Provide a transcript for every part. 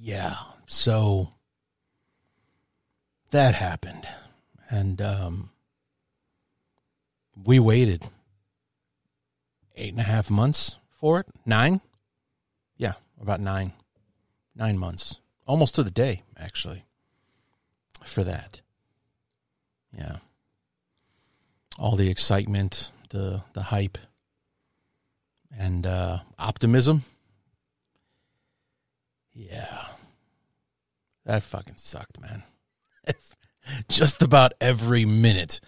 Yeah. So that happened. And um, we waited eight and a half months for it. Nine? Yeah, about nine. Nine months. Almost to the day, actually, for that. Yeah. All the excitement, the the hype, and uh, optimism. Yeah. That fucking sucked, man. Just about every minute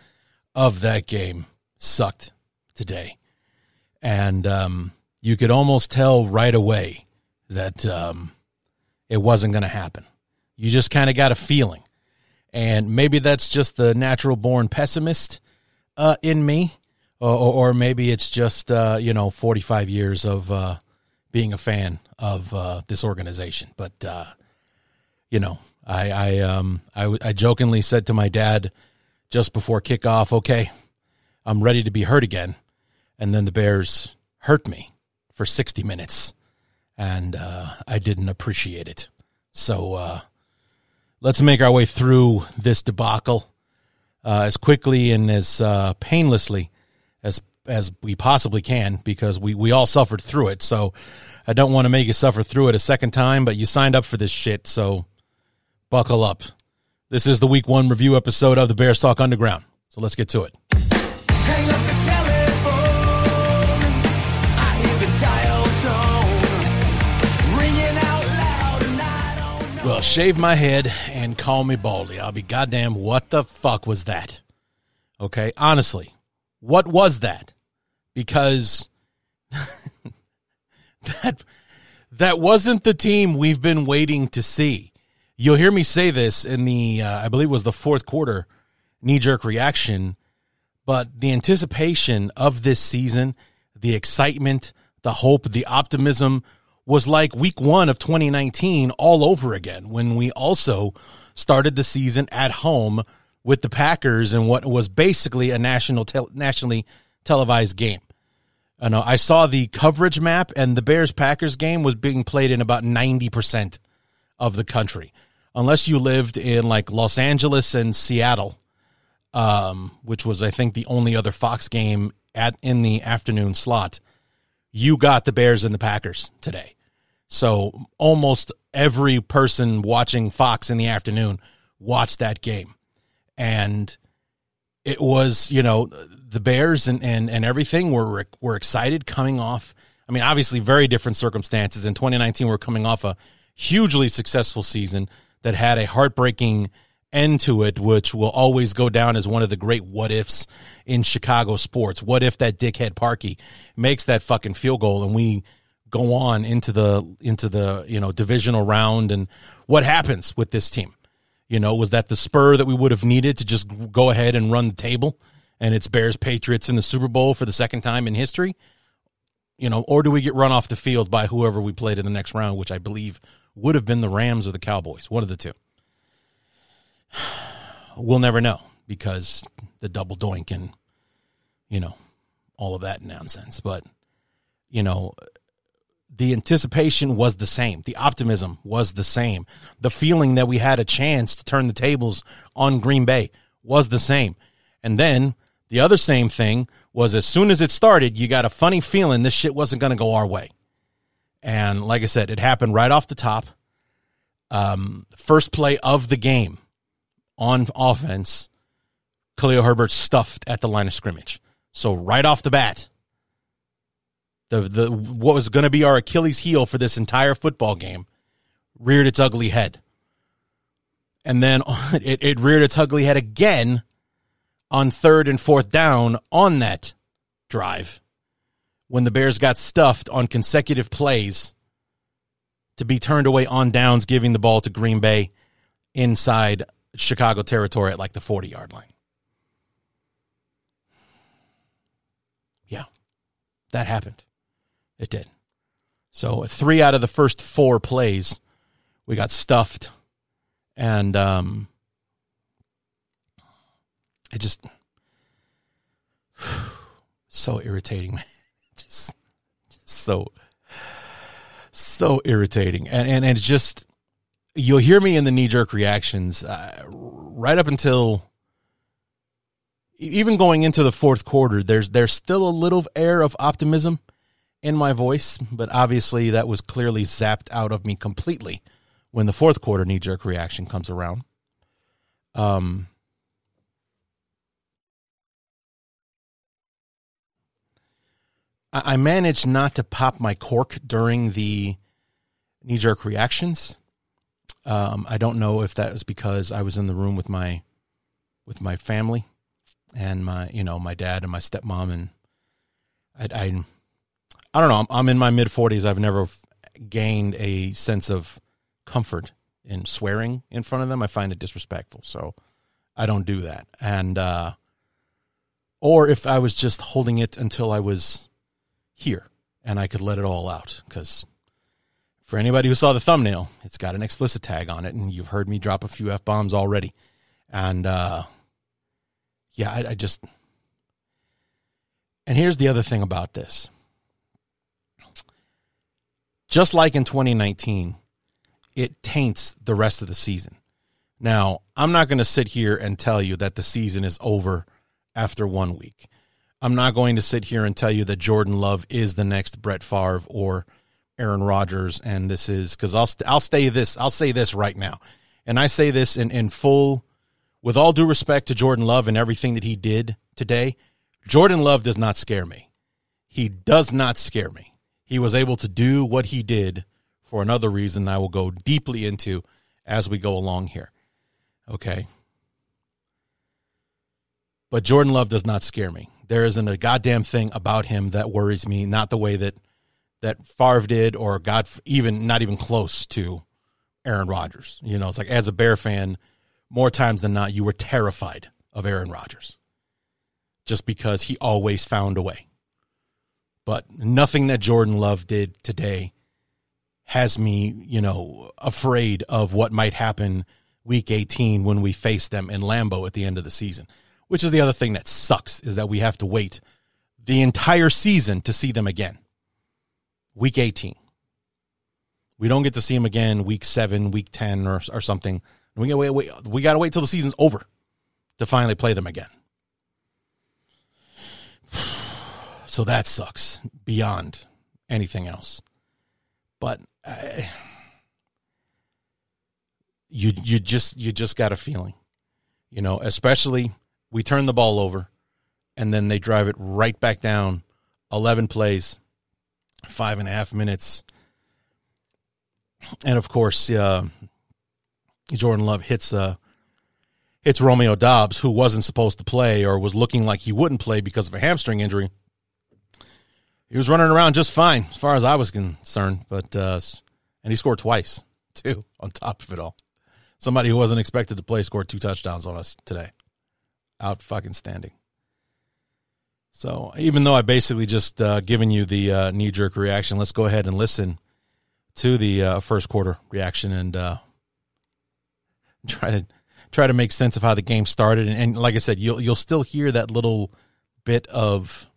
of that game sucked today. And um, you could almost tell right away that um, it wasn't going to happen. You just kind of got a feeling. And maybe that's just the natural born pessimist uh, in me, or, or, maybe it's just, uh, you know, 45 years of uh, being a fan of uh, this organization. But uh, you know, I I um I, I jokingly said to my dad just before kickoff, "Okay, I'm ready to be hurt again," and then the Bears hurt me for 60 minutes, and uh, I didn't appreciate it. So uh, let's make our way through this debacle uh, as quickly and as uh, painlessly as as we possibly can because we, we all suffered through it. So I don't want to make you suffer through it a second time, but you signed up for this shit, so buckle up. This is the week one review episode of the Bears Talk Underground. So let's get to it. Well, shave my head and call me Baldy. I'll be goddamn. What the fuck was that? Okay, honestly, what was that? Because that that wasn't the team we've been waiting to see. You'll hear me say this in the uh, I believe was the fourth quarter knee jerk reaction, but the anticipation of this season, the excitement, the hope, the optimism was like week 1 of 2019 all over again when we also started the season at home with the Packers and what was basically a national te- nationally televised game. I know I saw the coverage map, and the Bears Packers game was being played in about ninety percent of the country, unless you lived in like Los Angeles and Seattle, um, which was I think the only other Fox game at in the afternoon slot. You got the Bears and the Packers today, so almost every person watching Fox in the afternoon watched that game, and it was you know the Bears and, and, and everything were were excited coming off. I mean, obviously, very different circumstances. In 2019, we're coming off a hugely successful season that had a heartbreaking end to it, which will always go down as one of the great what ifs in Chicago sports. What if that dickhead Parkey makes that fucking field goal and we go on into the into the you know divisional round and what happens with this team? You know, was that the spur that we would have needed to just go ahead and run the table? and it's Bears Patriots in the Super Bowl for the second time in history? You know, or do we get run off the field by whoever we played in the next round, which I believe would have been the Rams or the Cowboys, one of the two. We'll never know because the double doink and you know all of that nonsense. But you know, the anticipation was the same. The optimism was the same. The feeling that we had a chance to turn the tables on Green Bay was the same. And then the other same thing was as soon as it started, you got a funny feeling this shit wasn't going to go our way. And like I said, it happened right off the top. Um, first play of the game on offense, Khalil Herbert stuffed at the line of scrimmage. So right off the bat, the the what was going to be our Achilles heel for this entire football game reared its ugly head. And then it, it reared its ugly head again on third and fourth down on that drive when the Bears got stuffed on consecutive plays to be turned away on downs, giving the ball to Green Bay inside Chicago territory at like the 40 yard line. Yeah, that happened. It did. So three out of the first four plays, we got stuffed, and um, it just so irritating, man. Just, just so so irritating, and and, and just you'll hear me in the knee jerk reactions uh, right up until even going into the fourth quarter. There's there's still a little air of optimism in my voice, but obviously that was clearly zapped out of me completely when the fourth quarter knee jerk reaction comes around. Um, I managed not to pop my cork during the knee jerk reactions. Um, I don't know if that was because I was in the room with my with my family and my you know my dad and my stepmom and I I, I don't know I'm, I'm in my mid 40s I've never gained a sense of comfort in swearing in front of them I find it disrespectful so I don't do that and uh or if I was just holding it until I was here and I could let it all out because for anybody who saw the thumbnail, it's got an explicit tag on it, and you've heard me drop a few f bombs already. And uh, yeah, I, I just. And here's the other thing about this. Just like in 2019, it taints the rest of the season. Now, I'm not going to sit here and tell you that the season is over after one week. I'm not going to sit here and tell you that Jordan Love is the next Brett Favre or Aaron Rodgers, and this is because I'll I'll stay this I'll say this right now, and I say this in in full, with all due respect to Jordan Love and everything that he did today. Jordan Love does not scare me. He does not scare me. He was able to do what he did for another reason I will go deeply into as we go along here. Okay. But Jordan Love does not scare me. There isn't a goddamn thing about him that worries me, not the way that that Favre did, or God, even not even close to Aaron Rodgers. You know, it's like as a Bear fan, more times than not, you were terrified of Aaron Rodgers just because he always found a way. But nothing that Jordan Love did today has me, you know, afraid of what might happen week 18 when we face them in Lambeau at the end of the season. Which is the other thing that sucks is that we have to wait the entire season to see them again week 18. We don't get to see them again week seven, week 10, or, or something. We got wait, wait, we got to wait till the season's over to finally play them again. So that sucks beyond anything else. But I, you you just you just got a feeling, you know. Especially we turn the ball over, and then they drive it right back down, eleven plays, five and a half minutes. And of course, uh, Jordan Love hits uh, hits Romeo Doubs, who wasn't supposed to play or was looking like he wouldn't play because of a hamstring injury. He was running around just fine, as far as I was concerned. But uh, and he scored twice too, on top of it all. Somebody who wasn't expected to play scored two touchdowns on us today. Out fucking standing. So even though I basically just uh, given you the uh, knee jerk reaction, let's go ahead and listen to the uh, first quarter reaction and uh, try to try to make sense of how the game started. And, and like I said, you'll you'll still hear that little bit of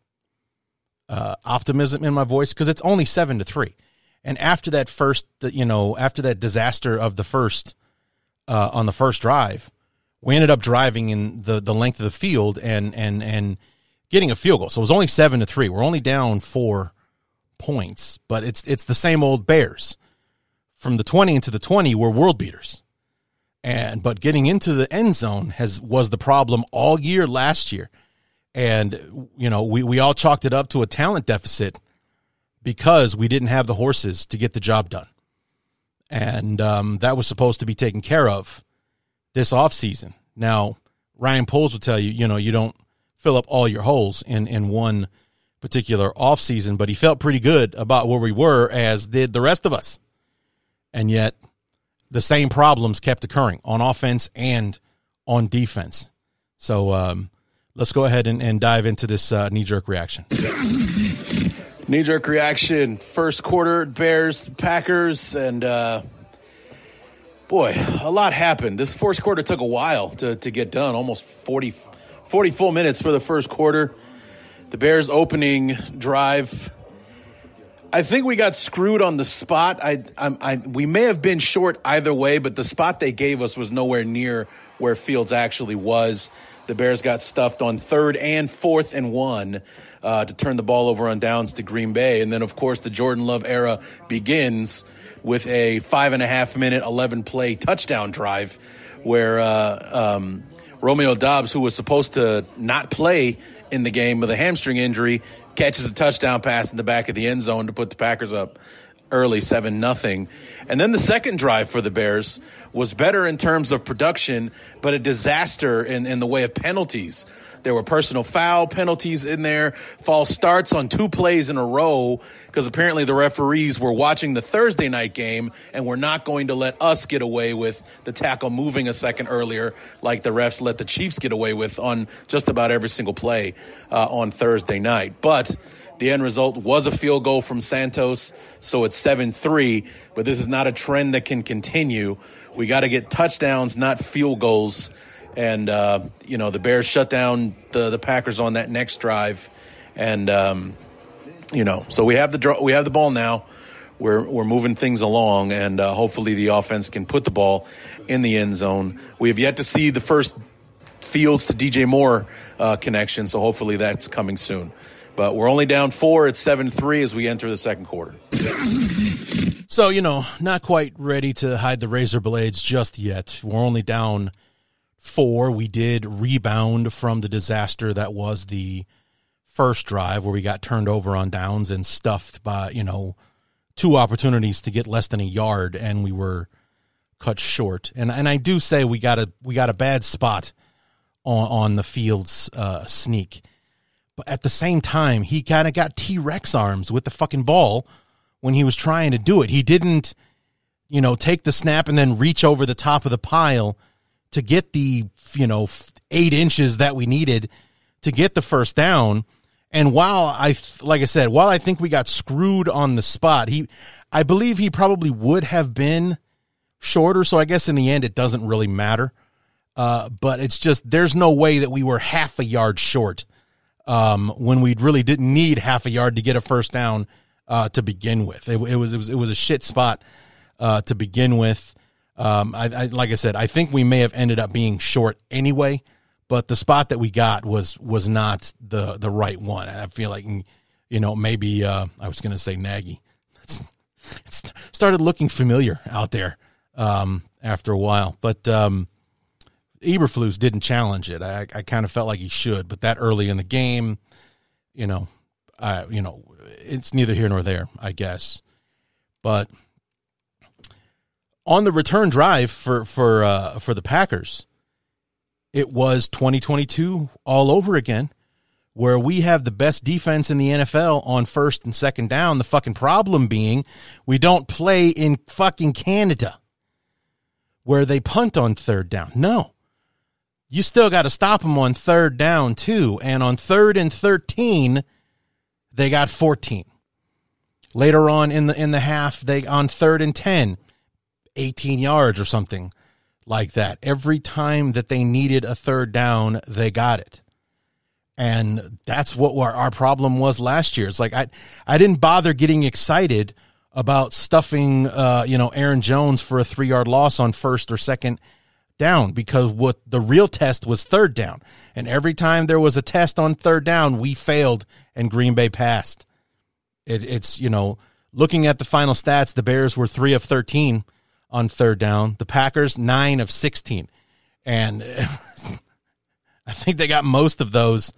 uh, optimism in my voice because it's only seven to three. And after that first, you know, after that disaster of the first uh, on the first drive, we ended up driving in the the length of the field and and and getting a field goal. So it was only seven to three. We're only down four points, but it's it's the same old Bears. From the twenty into the twenty, we're world beaters. And but getting into the end zone has was the problem all year last year. And you know, we, we all chalked it up to a talent deficit because we didn't have the horses to get the job done. And um, that was supposed to be taken care of this offseason. Now, Ryan Poles will tell you, you know, you don't fill up all your holes in in one particular offseason, but he felt pretty good about where we were, as did the rest of us. And yet, the same problems kept occurring on offense and on defense. So um, let's go ahead and, and dive into this uh, knee jerk reaction. Knee jerk reaction. First quarter, Bears, Packers, and uh, boy, a lot happened. This first quarter took a while to, to get done, almost 40, 40 full minutes for the first quarter. The Bears' opening drive. I think we got screwed on the spot. I, I, I, we may have been short either way, but the spot they gave us was nowhere near where Fields actually was. The Bears got stuffed on third and fourth and one uh, to turn the ball over on downs to Green Bay. And then, of course, the Jordan Love era begins with a five and a half minute, 11 play touchdown drive where uh, um, Romeo Doubs, who was supposed to not play in the game with a hamstring injury, catches a touchdown pass in the back of the end zone to put the Packers up early 7 nothing. And then the second drive for the Bears was better in terms of production, but a disaster in, in the way of penalties. There were personal foul penalties in there, false starts on two plays in a row, because apparently the referees were watching the Thursday night game and were not going to let us get away with the tackle moving a second earlier, like the refs let the Chiefs get away with on just about every single play uh, on Thursday night. But the end result was a field goal from Santos, so it's 7 3, but this is not a trend that can continue. We got to get touchdowns, not field goals. And, uh, you know, the Bears shut down the, the Packers on that next drive. And, um, you know, so we have the we have the ball now. We're we're moving things along, and uh, hopefully the offense can put the ball in the end zone. We have yet to see the first Fields to DJ Moore uh, connection, so hopefully that's coming soon. But we're only down four at seven three as we enter the second quarter. So you know, not quite ready to hide the razor blades just yet. We're only down four. We did rebound from the disaster that was the first drive where we got turned over on downs and stuffed by, you know, two opportunities to get less than a yard and we were cut short. And and I do say we got a we got a bad spot on on the field's uh, sneak. But at the same time, he kind of got T Rex arms with the fucking ball when he was trying to do it. He didn't, you know, take the snap and then reach over the top of the pile to get the, you know, eight inches that we needed to get the first down. And while I, like I said, while I think we got screwed on the spot, he, I believe he probably would have been shorter. So I guess in the end, it doesn't really matter. Uh, but it's just, there's no way that we were half a yard short, um, when we really didn't need half a yard to get a first down, uh, to begin with. It, it was, it was, it was a shit spot, uh, to begin with. Um, I, I, like I said, I think we may have ended up being short anyway, but the spot that we got was was not the the right one. I feel like, you know, maybe uh, I was going to say Nagy. It's, it started looking familiar out there um, after a while, but um, Eberflus didn't challenge it. I, I kind of felt like he should, but that early in the game, you know, I, you know, it's neither here nor there, I guess. But on the return drive for for uh, for the Packers, it was 2022 all over again, where we have the best defense in the NFL on first and second down. The fucking problem being we don't play in fucking Canada, where they punt on third down. No, you still got to stop them on third down too, and on third and thirteen, they got 14. Later on in the in the half, they on third and 10 18 yards or something like that. Every time that they needed a third down, they got it. And that's what our, our problem was last year. It's like I I didn't bother getting excited about stuffing uh, you know Aaron Jones for a 3-yard loss on first or second down because what the real test was third down. And every time there was a test on third down, we failed and Green Bay passed. It, it's, you know, looking at the final stats, the Bears were 3 of 13 on third down. The Packers, nine of 16. And I think they got most of those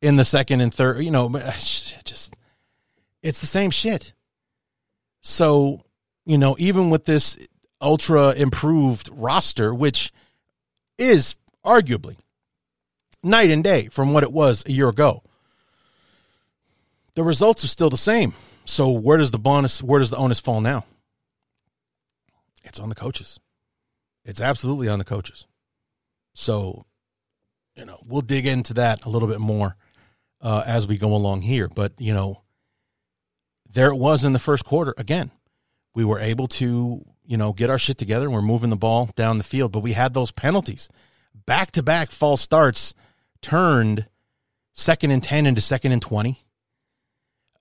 in the second and third. You know, ah, just, it's the same shit. So, you know, even with this ultra improved roster, which is arguably night and day from what it was a year ago, the results are still the same. So where does the bonus, where does the onus fall now? It's on the coaches. It's absolutely on the coaches. So, you know, we'll dig into that a little bit more uh, as we go along here. But, you know, there it was in the first quarter. Again, we were able to, you know, get our shit together. And we're moving the ball down the field, but we had those penalties. Back to back false starts turned second and 10 into second and 20.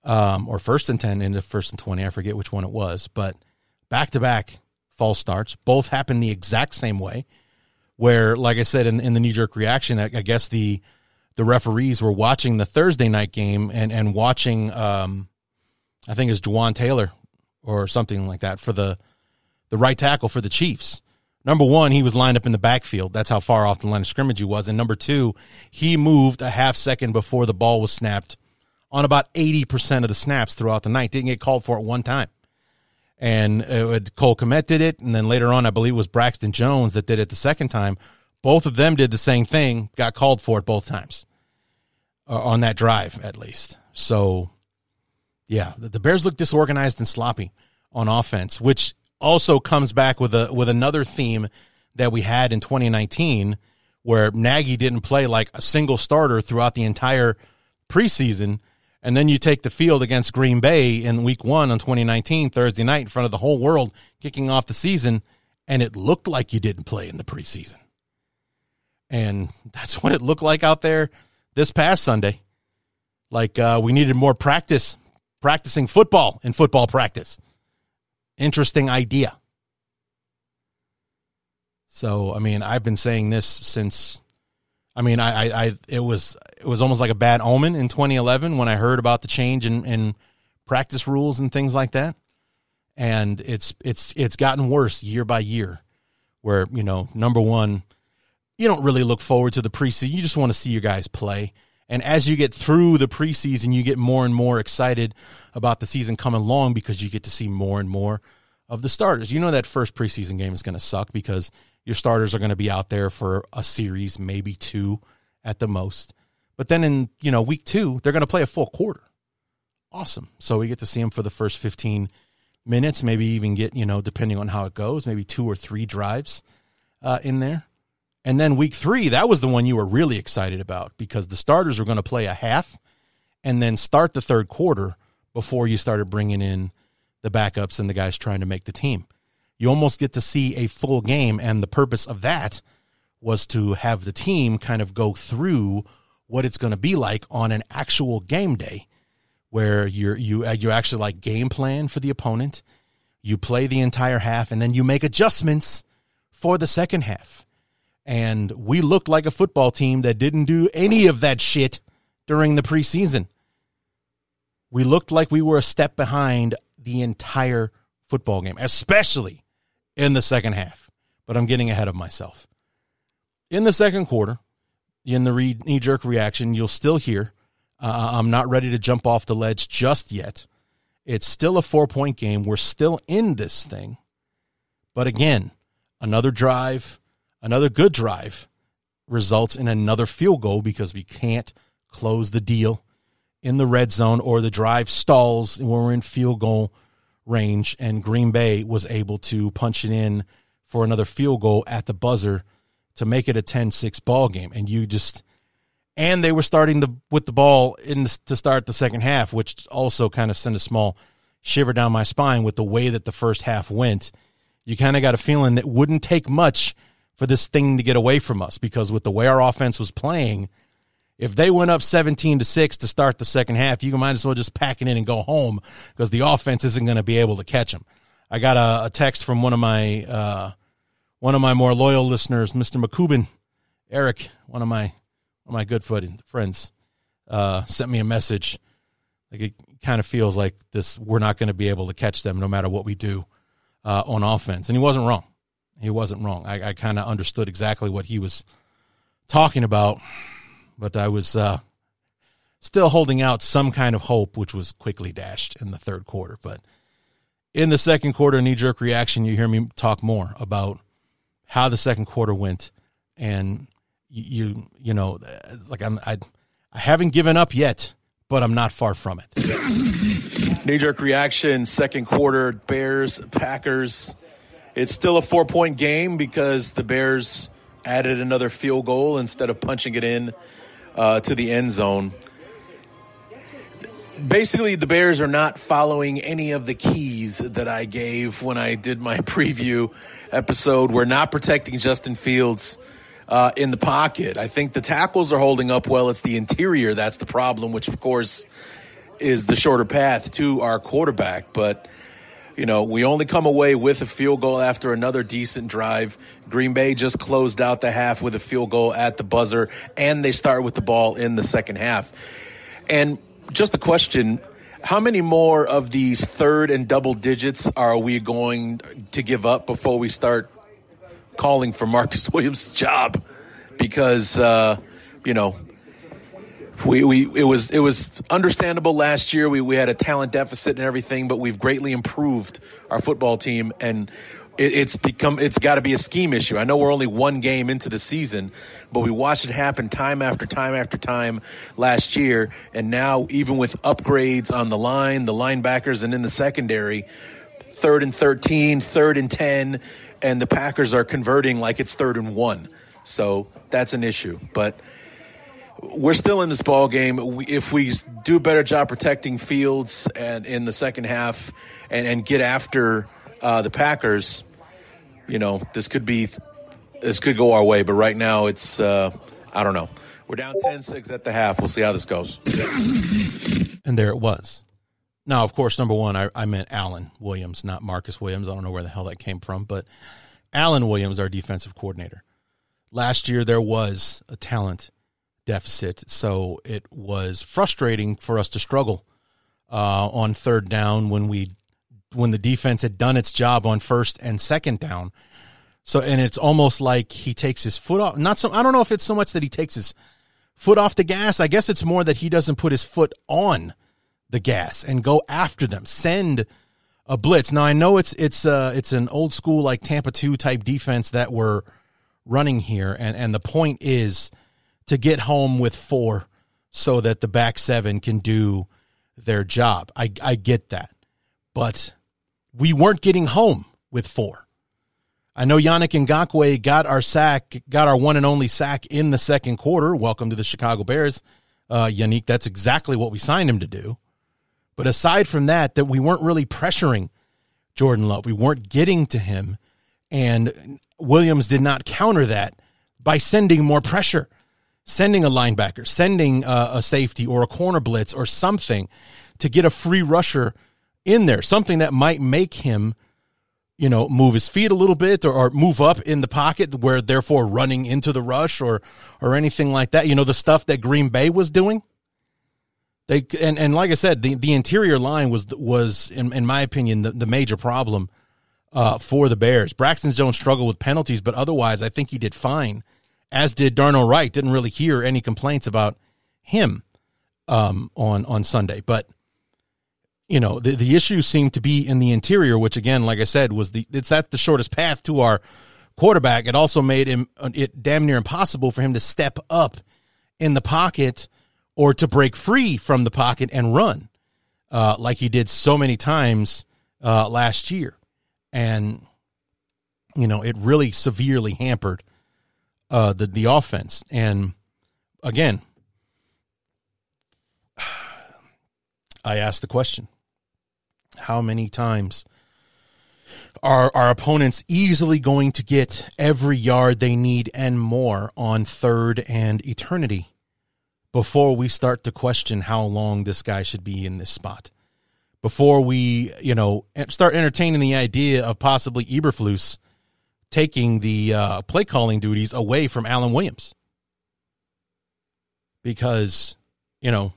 Um, or first and 10 into first and 20. I forget which one it was, but back to back false starts. Both happened the exact same way. Where, like I said, in, in the knee jerk reaction, I, I, guess the the referees were watching the Thursday night game and and watching, um, I think it's Jawaan Taylor or something like that for the the right tackle for the Chiefs. Number one, he was lined up in the backfield. That's how far off the line of scrimmage he was. And number two, he moved a half second before the ball was snapped on about 80% of the snaps throughout the night. Didn't get called for it one time and it, Cole Kmet did it, and then later on, I believe it was Braxton Jones that did it the second time. Both of them did the same thing, got called for it both times uh, on that drive, at least. So, yeah, the Bears look disorganized and sloppy on offense, which also comes back with a with another theme that we had in 2019, where Nagy didn't play like a single starter throughout the entire preseason and then you take the field against Green Bay in week one on 2019, Thursday night, in front of the whole world, kicking off the season, and it looked like you didn't play in the preseason. And that's what it looked like out there this past Sunday. Like uh, we needed more practice, practicing football in football practice. Interesting idea. So, I mean, I've been saying this since I mean, I, I, I, it was it was almost like a bad omen in 2011 when I heard about the change in, in practice rules and things like that, and it's it's it's gotten worse year by year. Where you know, number one, you don't really look forward to the preseason; you just want to see your guys play. And as you get through the preseason, you get more and more excited about the season coming along because you get to see more and more of the starters. You know that first preseason game is going to suck because your starters are going to be out there for a series, maybe two at the most. But then in, you know, week 2, they're going to play a full quarter. Awesome. So we get to see them for the first 15 minutes, maybe even get, you know, depending on how it goes, maybe two or three drives uh, in there. And then week 3, that was the one you were really excited about because the starters were going to play a half and then start the third quarter before you started bringing in the backups and the guys trying to make the team you almost get to see a full game. And the purpose of that was to have the team kind of go through what it's going to be like on an actual game day where you're you uh, you actually like game plan for the opponent you play the entire half and then you make adjustments for the second half and we looked like a football team that didn't do any of that shit during the preseason we looked like we were a step behind the entire football game especially in the second half, but I'm getting ahead of myself. In the second quarter, in the knee jerk reaction, you'll still hear uh, I'm not ready to jump off the ledge just yet. It's still a four point game. We're still in this thing. But again, another drive, another good drive results in another field goal because we can't close the deal in the red zone or the drive stalls when we're in field goal range, and Green Bay was able to punch it in for another field goal at the buzzer to make it a 10-6 ball game. And you just and they were starting the with the ball in to start the second half, which also kind of sent a small shiver down my spine with the way that the first half went. You kind of got a feeling that wouldn't take much for this thing to get away from us because with the way our offense was playing, if they went up 17 to 6 to start the second half, you might as well just pack it in and go home because the offense isn't going to be able to catch them. I got a, a, text from one of my uh, one of my more loyal listeners, Mr. McCubin, Eric, one of my one of my good friends, uh, sent me a message. Like it kind of feels like this, we're not going to be able to catch them no matter what we do uh, on offense, and he wasn't wrong. He wasn't wrong. I, I kind of understood exactly what he was talking about but I was uh, still holding out some kind of hope, which was quickly dashed in the third quarter. But in the second quarter, knee jerk reaction, you hear me talk more about how the second quarter went, and you you know, like I'm I I haven't given up yet, but I'm not far from it. Knee jerk reaction, second quarter, Bears, Packers. It's still a four point game because the Bears added another field goal instead of punching it in uh, to the end zone. Basically, the Bears are not following any of the keys that I gave when I did my preview episode. We're not protecting Justin Fields uh, in the pocket. I think the tackles are holding up well. It's the interior that's the problem, which, of course, is the shorter path to our quarterback. But you know, we only come away with a field goal after another decent drive. Green Bay just closed out the half with a field goal at the buzzer, and they start with the ball in the second half. And just a question how many more of these third and double digits are we going to give up before we start calling for Marcus Williams' job? Because, uh, you know, we, we it was it was understandable last year. We we had a talent deficit and everything, but we've greatly improved our football team, and it, it's become it's got to be a scheme issue. I know we're only one game into the season, but we watched it happen time after time after time last year, and now even with upgrades on the line, the linebackers, and in the secondary, third and 13, third and ten, and the Packers are converting like it's third and one. So that's an issue, but we're still in this ball game. If we do a better job protecting Fields and in the second half, and, and get after uh, the Packers, you know, this could be this could go our way. But right now, it's uh, I don't know. We're down 10-6 at the half. We'll see how this goes. And there it was. Now, of course, number one, I, I meant Alan Williams, not Marcus Williams. I don't know where the hell that came from, but Alan Williams, our defensive coordinator. Last year, there was a talent deficit. So it was frustrating for us to struggle uh, on third down when we when the defense had done its job on first and second down. So and it's almost like he takes his foot off. Not so. I don't know if it's so much that he takes his foot off the gas. I guess it's more that he doesn't put his foot on the gas and go after them. Send a blitz. Now I know it's it's uh it's an old school like Tampa two type defense that we're running here, and and the point is to get home with four so that the back seven can do their job. I, I get that. But we weren't getting home with four. I know Yannick Ngakoue got our sack, got our one and only sack in the second quarter. Welcome to the Chicago Bears. Uh, Yannick, that's exactly what we signed him to do. But aside from that, that we weren't really pressuring Jordan Love. We weren't getting to him. And Williams did not counter that by sending more pressure sending a linebacker, sending a, a safety or a corner blitz or something to get a free rusher in there, something that might make him, you know, move his feet a little bit or, or, move up in the pocket where therefore running into the rush or or anything like that. You know, the stuff that Green Bay was doing. They and, and like I said, the, the interior line was was in, in my opinion the, the major problem uh, for the Bears. Braxton Jones struggled with penalties, but otherwise I think he did fine as did Darnell Wright. Didn't really hear any complaints about him um, on on Sunday, but you know the the issue seemed to be in the interior, which again, like I said, was the it's that the shortest path to our quarterback. It also made him it damn near impossible for him to step up in the pocket or to break free from the pocket and run uh, like he did so many times uh, last year, and you know it really severely hampered uh, the the offense. And again, I asked the question: How many times are our opponents easily going to get every yard they need and more on third and eternity before we start to question how long this guy should be in this spot? Before we, you know, start entertaining the idea of possibly Eberflus taking the uh, play calling duties away from Alan Williams. Because you know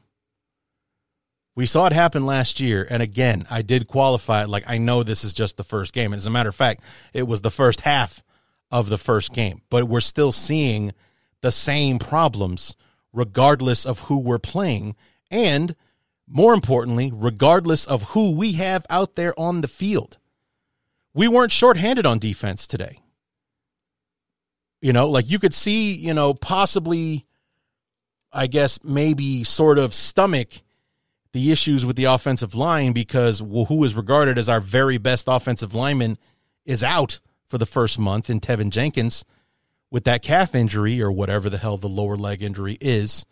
we saw it happen last year and again i did qualify it like i know this is just the first game. And as a matter of fact it was the first half of the first game. But we're still seeing the same problems regardless of who we're playing and more importantly regardless of who we have out there on the field we weren't shorthanded on defense today you know, like you could see, you know, possibly, I guess, maybe sort of stomach the issues with the offensive line because well, who is regarded as our very best offensive lineman is out for the first month, in Teven Jenkins with that calf injury or whatever the hell the lower leg injury is.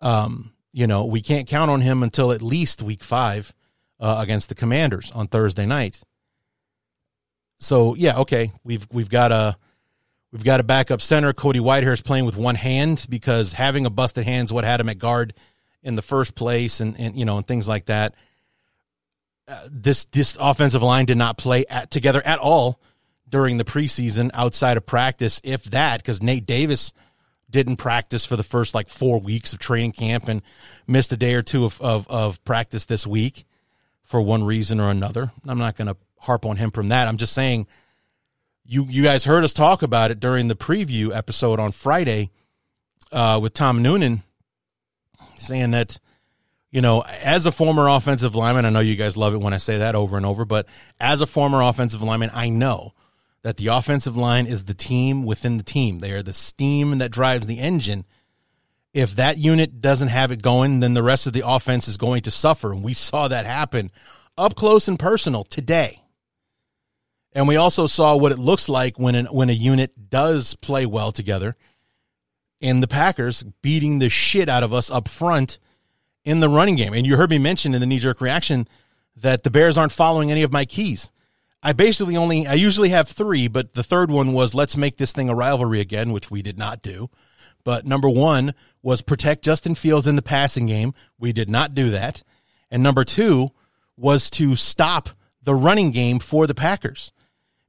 Um, you know, we can't count on him until at least week five uh, against the Commanders on Thursday night. So yeah, okay, we've we've got a we've got a backup center. Cody Whitehair's playing with one hand because having a busted hand is what had him at guard in the first place, and and you know and things like that. Uh, this this offensive line did not play at, together at all during the preseason outside of practice, if that, because Nate Davis didn't practice for the first like four weeks of training camp and missed a day or two of, of, of practice this week for one reason or another. I'm not going to harp on him from that. I'm just saying you you guys heard us talk about it during the preview episode on Friday uh, with Tom Noonan saying that you know, as a former offensive lineman, I know you guys love it when I say that over and over, but as a former offensive lineman, I know that the offensive line is the team within the team. They are the steam that drives the engine. If that unit doesn't have it going, then the rest of the offense is going to suffer. And we saw that happen up close and personal today. And we also saw what it looks like when an, when a unit does play well together. And the Packers beating the shit out of us up front in the running game. And you heard me mention in the knee jerk reaction that the Bears aren't following any of my keys. I basically only I usually have three, but the third one was let's make this thing a rivalry again, which we did not do. But number one was protect Justin Fields in the passing game. We did not do that. And number two was to stop the running game for the Packers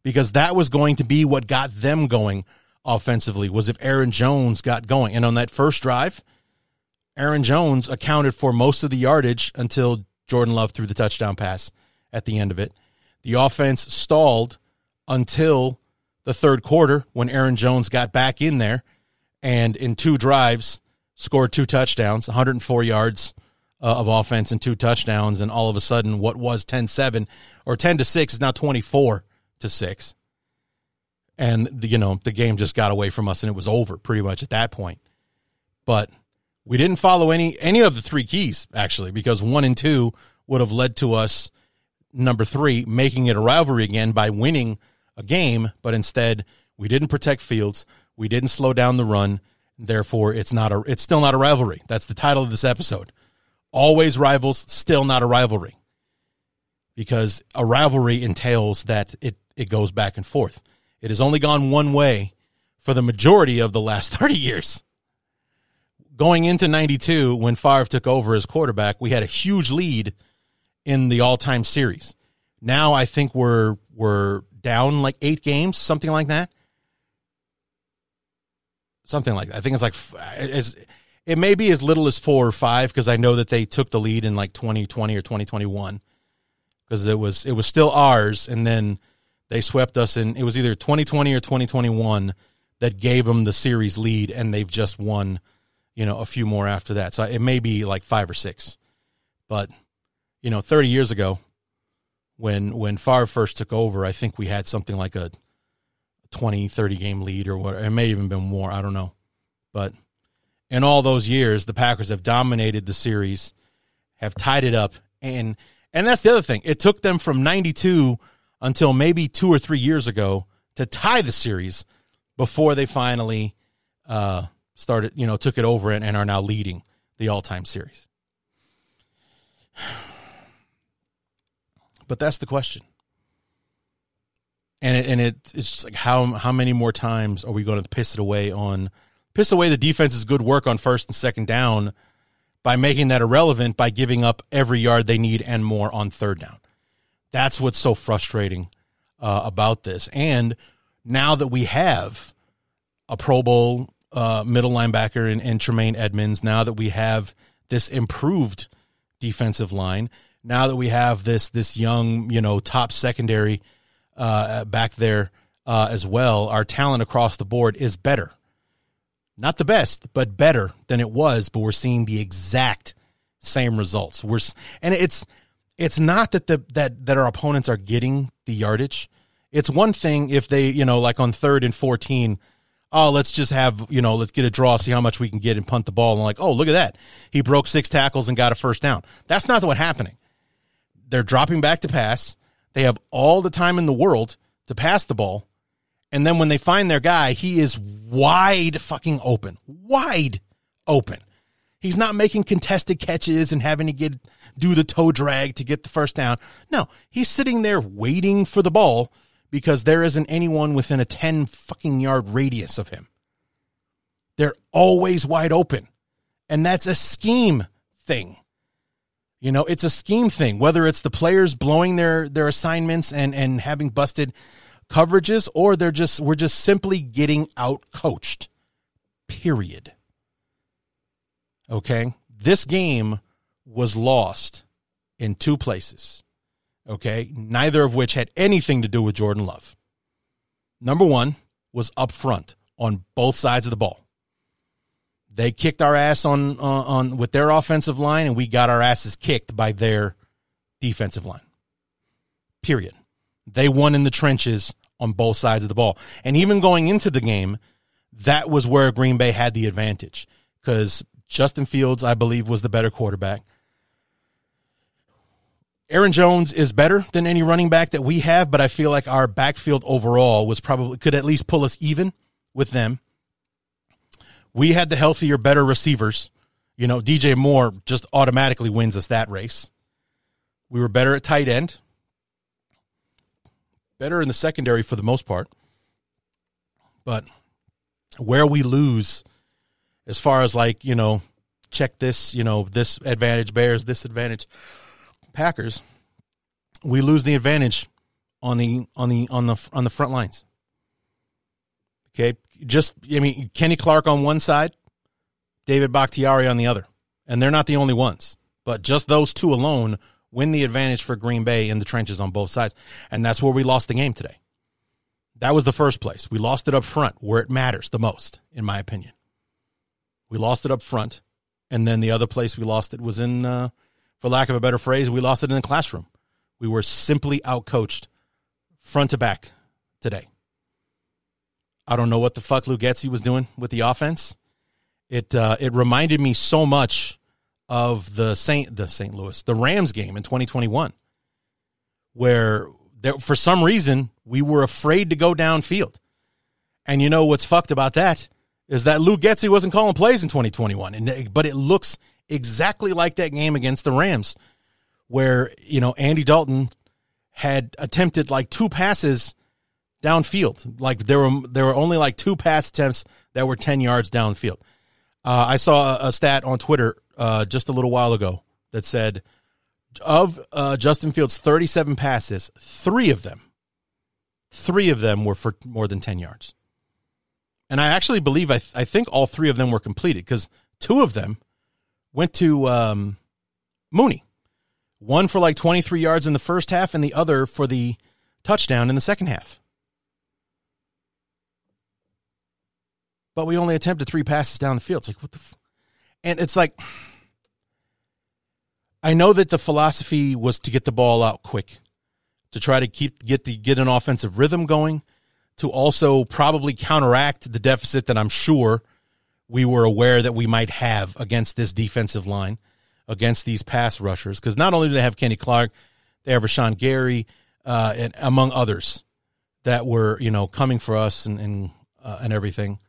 because that was going to be what got them going offensively was if Aaron Jones got going. And on that first drive, Aaron Jones accounted for most of the yardage until Jordan Love threw the touchdown pass at the end of it. The offense stalled until the third quarter when Aaron Jones got back in there and in two drives scored two touchdowns, 104 yards uh, of offense and two touchdowns and all of a sudden what was 10-7 or 10 to 6 is now 24 to 6. And the, you know, the game just got away from us and it was over pretty much at that point. But we didn't follow any any of the three keys actually because 1 and 2 would have led to us number three, making it a rivalry again by winning a game, but instead we didn't protect Fields, we didn't slow down the run. Therefore, it's not a it's still not a rivalry. That's the title of this episode. Always rivals, still not a rivalry. Because a rivalry entails that it, it goes back and forth. It has only gone one way for the majority of the last 30 years. Going into 92, when Favre took over as quarterback, we had a huge lead in the all-time series. Now I think we're we're down like eight games, something like that. Something like that. I think it's like as it may be as little as four or five because I know that they took the lead in like 2020 or 2021 because it was it was still ours, and then they swept us in. It was either 2020 or 2021 that gave them the series lead, and they've just won, you know, a few more after that. So it may be like five or six, but you know, 30 years ago, when when Favre first took over, I think we had something like a 20, 30 game lead or what. It may even been more. I don't know. But in all those years, the Packers have dominated the series, have tied it up, and and that's the other thing. It took them from 92 until maybe two or three years ago to tie the series before they finally uh, started, you know, took it over and, and are now leading the all time series. But that's the question. And it, and it, it's just like how how many more times are we going to piss it away on piss away the defense's good work on first and second down by making that irrelevant by giving up every yard they need and more on third down. That's what's so frustrating uh, about this. And now that we have a Pro Bowl uh, middle linebacker in, in Tremaine Edmunds, now that we have this improved defensive line, now that we have this this young, you know, top secondary uh, back there uh, as well, our talent across the board is better. Not the best, but better than it was. But we're seeing the exact same results. We're and it's it's not that the that that our opponents are getting the yardage. It's one thing if they, you know, like on third and fourteen, oh, let's just have, you know, let's get a draw, see how much we can get and punt the ball. And like, oh, look at that. He broke six tackles and got a first down. That's not what's happening. They're dropping back to pass. They have all the time in the world to pass the ball. And then when they find their guy, he is wide fucking open. Wide open. He's not making contested catches and having to get do the toe drag to get the first down. No, he's sitting there waiting for the ball because there isn't anyone within a 10 fucking yard radius of him. They're always wide open. And that's a scheme thing. You know, it's a scheme thing, whether it's the players blowing their their assignments and and having busted coverages or they're just we're just simply getting out coached. Period. Okay? This game was lost in two places. Okay? Neither of which had anything to do with Jordan Love. Number 1 was up front on both sides of the ball. They kicked our ass on uh, on with their offensive line, and we got our asses kicked by their defensive line. Period. They won in the trenches on both sides of the ball, and even going into the game, that was where Green Bay had the advantage because Justin Fields, I believe, was the better quarterback. Aaron Jones is better than any running back that we have, but I feel like our backfield overall was probably could at least pull us even with them we had the healthier, better receivers. You know, DJ Moore just automatically wins us that race. We were better at tight end, better in the secondary for the most part. But where we lose, as far as like, you know, check this, you know, this advantage Bears, this advantage Packers, we lose the advantage on the on the on the on the front lines. Okay, just I mean Kenny Clark on one side, David Bakhtiari on the other, and they're not the only ones. But just those two alone win the advantage for Green Bay in the trenches on both sides, and that's where we lost the game today. That was the first place. We lost it up front where it matters the most, in my opinion. We lost it up front, and then the other place we lost it was in, uh, for lack of a better phrase, we lost it in the classroom. We were simply outcoached front to back today. I don't know what the fuck Luke Getsy was doing with the offense. It uh, it reminded me so much of the Saint the St. Louis the Rams game in 2021, where there, for some reason we were afraid to go downfield. And you know what's fucked about that is that Luke Getsy wasn't calling plays in 2021, and but it looks exactly like that game against the Rams, where you know Andy Dalton had attempted like two passes downfield. Like there were there were only like two pass attempts that were ten yards downfield. Uh, I saw a, a, stat on Twitter uh, just a little while ago that said of uh, Justin Fields' thirty-seven passes, three of them, three of them were for more than ten yards. And I actually believe I th- I think all three of them were completed because two of them went to um, Mooney. One for like 23 yards in the first half, and the other for the touchdown in the second half. but we only attempted three passes down the field. It's like, what the? F-? And it's like, I know that the philosophy was to get the ball out quick, to try to keep get the get an offensive rhythm going, to also probably counteract the deficit that I'm sure we were aware that we might have against this defensive line, against these pass rushers. Because not only do they have Kenny Clark, they have Rashan Gary, uh, and among others that were you know coming for us and and, uh, and everything.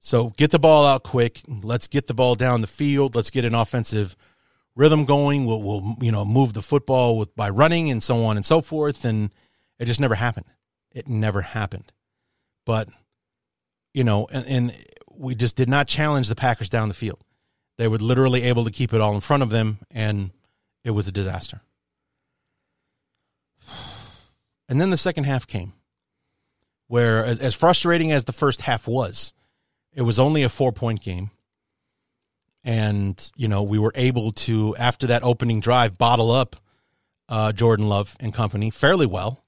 So get the ball out quick. Let's get the ball down the field. Let's get an offensive rhythm going. We'll, we'll you know move the football with by running and so on and so forth. And it just never happened. It never happened. But you know, and, and we just did not challenge the Packers down the field. They were literally able to keep it all in front of them, and it was a disaster. And then the second half came, where as, as frustrating as the first half was, it was only a four point game. And, you know, we were able to, after that opening drive, bottle up uh, Jordan Love and company fairly well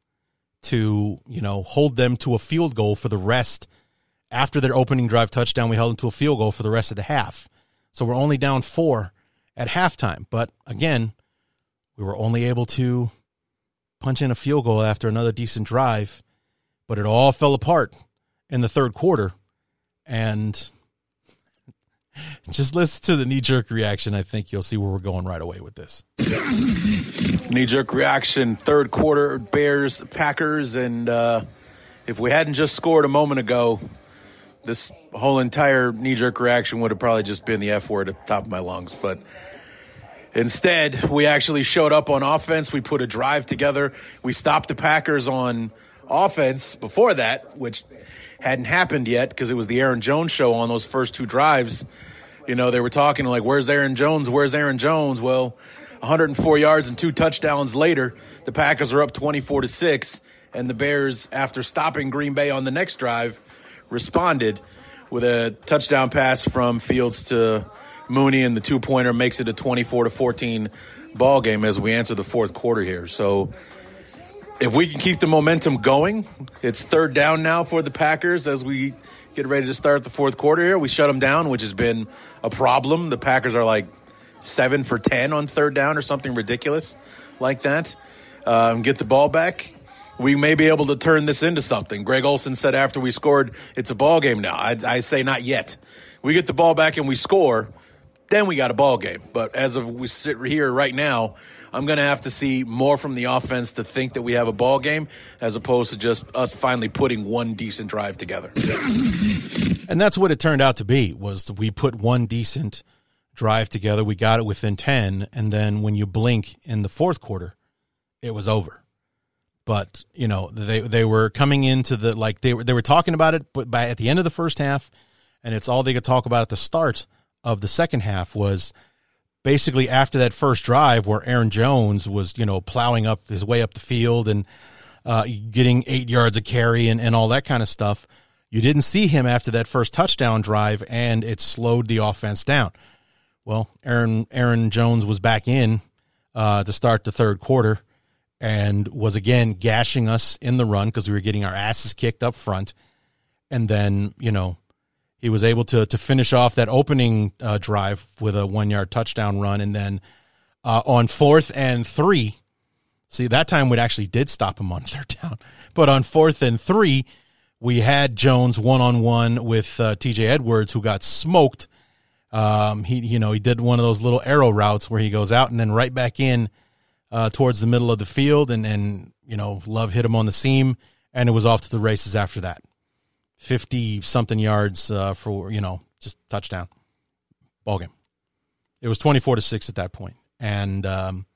to, you know, hold them to a field goal for the rest. After their opening drive touchdown, we held them to a field goal for the rest of the half. So we're only down four at halftime. But again, we were only able to punch in a field goal after another decent drive. But it all fell apart in the third quarter and Just listen to the knee jerk reaction. I think you'll see where we're going right away with this. Knee jerk reaction, third quarter, Bears, Packers, and uh, if we hadn't just scored a moment ago, this whole entire knee jerk reaction would have probably just been the F word at the top of my lungs. But instead, we actually showed up on offense. We put a drive together. We stopped the Packers on offense before that, which hadn't happened yet because it was the Aaron Jones show on those first two drives. You know, they were talking like, where's Aaron Jones? Where's Aaron Jones? Well, 104 yards and two touchdowns later, the Packers are up 24 to 6, and the Bears, after stopping Green Bay on the next drive, responded with a touchdown pass from Fields to Mooney, and the two pointer makes it a 24 to 14 ball game as we enter the fourth quarter here. So, if we can keep the momentum going, it's third down now for the Packers as we get ready to start the fourth quarter here. We shut them down, which has been a problem. The Packers are like seven for 10 on third down or something ridiculous like that. Um, get the ball back. We may be able to turn this into something. Greg Olsen said after we scored, it's a ball game now. I, I say not yet. We get the ball back and we score, then we got a ball game. But as of we sit here right now, I'm going to have to see more from the offense to think that we have a ball game as opposed to just us finally putting one decent drive together. And that's what it turned out to be was we put one decent drive together. We got it within 10 and then when you blink in the fourth quarter, it was over. But, you know, they they were coming into the like they were they were talking about it but by at the end of the first half and it's all they could talk about at the start of the second half was basically after that first drive where Aaron Jones was, you know, plowing up his way up the field and uh, getting eight yards of carry and, and all that kind of stuff. You didn't see him after that first touchdown drive, and it slowed the offense down. Well, Aaron Aaron Jones was back in uh, to start the third quarter and was again gashing us in the run because we were getting our asses kicked up front. And then, you know, he was able to to finish off that opening uh, drive with a one yard touchdown run, and then uh, on fourth and three, see that time we actually did stop him on third down, but on fourth and three, we had Jones one on one with uh, T.J. Edwards, who got smoked. Um, he you know he did one of those little arrow routes where he goes out and then right back in uh, towards the middle of the field, and and you know Love hit him on the seam, and it was off to the races after that. 50 something yards uh, for, you know, just touchdown ball game. It was 24 to 6 at that point. And um,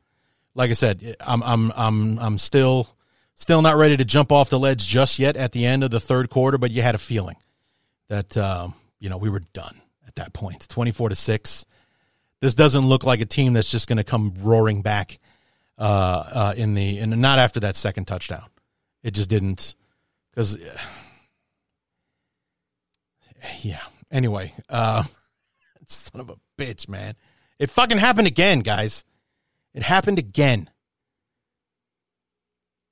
like I said, I'm I'm I'm I'm still still not ready to jump off the ledge just yet at the end of the third quarter, but you had a feeling that uh, you know, we were done at that point. 24 to 6. This doesn't look like a team that's just going to come roaring back uh, uh, in the and not after that second touchdown. It just didn't cuz yeah. Anyway, uh, son of a bitch, man. It fucking happened again, guys. It happened again.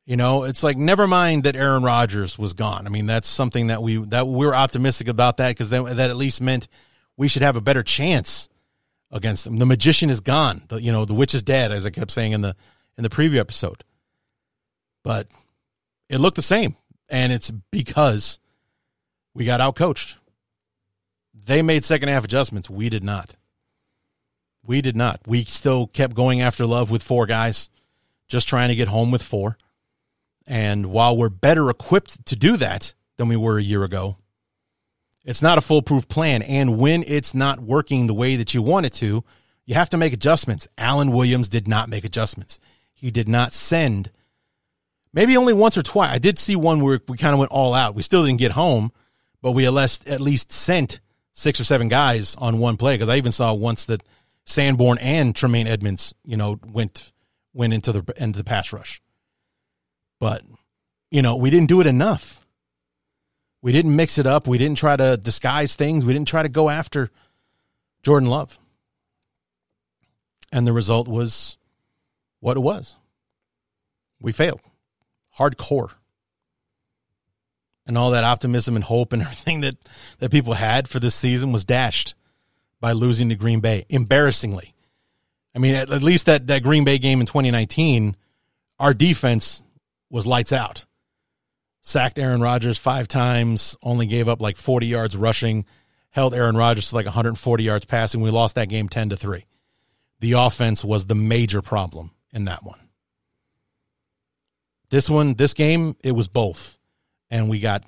You know, it's like never mind that Aaron Rodgers was gone. I mean, that's something that we that we were optimistic about that because that, that at least meant we should have a better chance against them. The magician is gone. The, you know, the witch is dead, as I kept saying in the in the preview episode. But it looked the same, and it's because we got outcoached. They made second half adjustments. We did not. We did not. We still kept going after love with four guys, just trying to get home with four. And while we're better equipped to do that than we were a year ago, it's not a foolproof plan. And when it's not working the way that you want it to, you have to make adjustments. Alan Williams did not make adjustments. He did not send, maybe only once or twice. I did see one where we kind of went all out. We still didn't get home, but we at least, at least sent six or seven guys on one play because I even saw once that Sanborn and Tremaine Edmunds, you know, went went into the into the pass rush. But you know, we didn't do it enough. We didn't mix it up. We didn't try to disguise things. We didn't try to go after Jordan Love. And the result was what it was. We failed. Hardcore and all that optimism and hope and everything that, that people had for this season was dashed by losing to Green Bay embarrassingly. I mean, at, at least that, that Green Bay game in 2019, our defense was lights out. Sacked Aaron Rodgers five times, only gave up like 40 yards rushing, held Aaron Rodgers to like 140 yards passing. We lost that game 10 to 3. The offense was the major problem in that one. This one, this game, it was both. And we got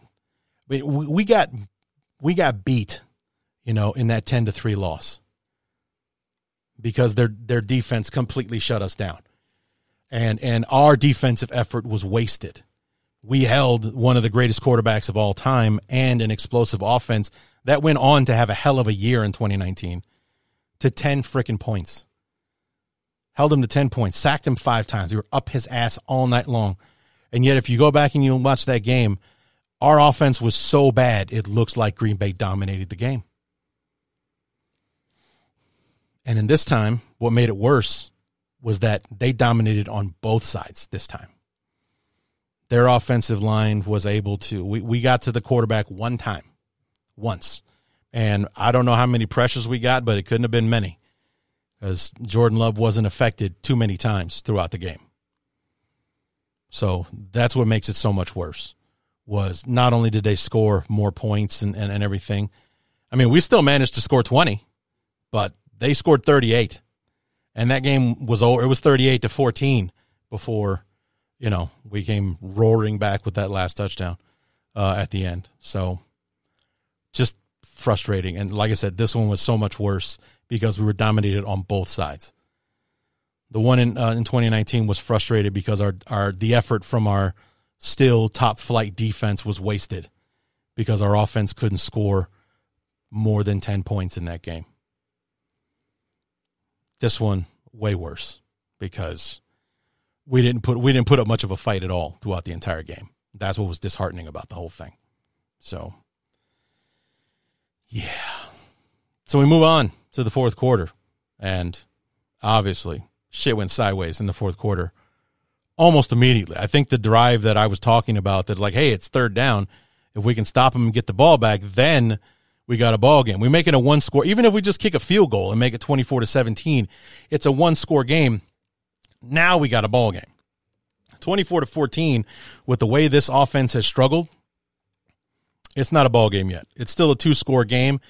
we, we got we got beat, you know, in that 10 to 3 loss. Because their their defense completely shut us down. And and our defensive effort was wasted. We held one of the greatest quarterbacks of all time and an explosive offense that went on to have a hell of a year in 2019 to 10 freaking points. Held him to 10 points, sacked him five times. We were up his ass all night long. And yet, if you go back and you watch that game, our offense was so bad, it looks like Green Bay dominated the game. And in this time, what made it worse was that they dominated on both sides this time. Their offensive line was able to, we, we got to the quarterback one time once. And I don't know how many pressures we got, but it couldn't have been many because Jordan Love wasn't affected too many times throughout the game. So that's what makes it so much worse. Was not only did they score more points and, and, and everything, I mean, we still managed to score 20, but they scored 38. And that game was over. It was 38 to 14 before, you know, we came roaring back with that last touchdown uh, at the end. So just frustrating. And like I said, this one was so much worse because we were dominated on both sides. The one in uh, in 2019 was frustrated because our our the effort from our still top flight defense was wasted because our offense couldn't score more than 10 points in that game. This one way worse because we didn't put we didn't put up much of a fight at all throughout the entire game. That's what was disheartening about the whole thing. So yeah. So we move on to the fourth quarter. And obviously, shit went sideways in the fourth quarter almost immediately. I think the drive that I was talking about that, like, hey, it's third down. If we can stop them and get the ball back, then we got a ball game. We make it a one score, even if we just kick a field goal and make it 24 to 17, it's a one score game. Now we got a ball game. 24 to 14 with the way this offense has struggled it's not a ball game yet. It's still a two score game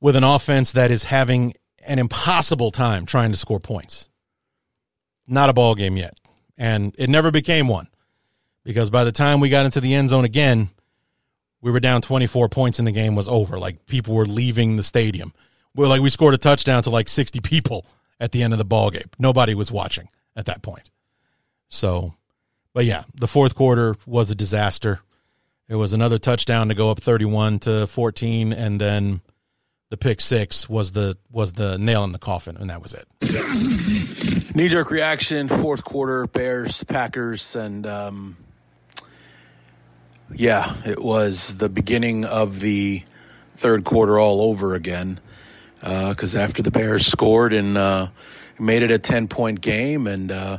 with an offense that is having an impossible time trying to score points. Not a ball game yet. And it never became one because by the time we got into the end zone again, we were down 24 points and the game was over. Like people were leaving the stadium. We like we scored a touchdown to like 60 people at the end of the ball game. Nobody was watching at that point. So, but yeah, the fourth quarter was a disaster. It was another touchdown to go up 31 to 14 and then the pick 6 was the was the nail in the coffin and that was it. Knee jerk reaction fourth quarter Bears Packers and um, yeah, it was the beginning of the third quarter all over again because uh, after the Bears scored and uh, made it a 10 point game and uh,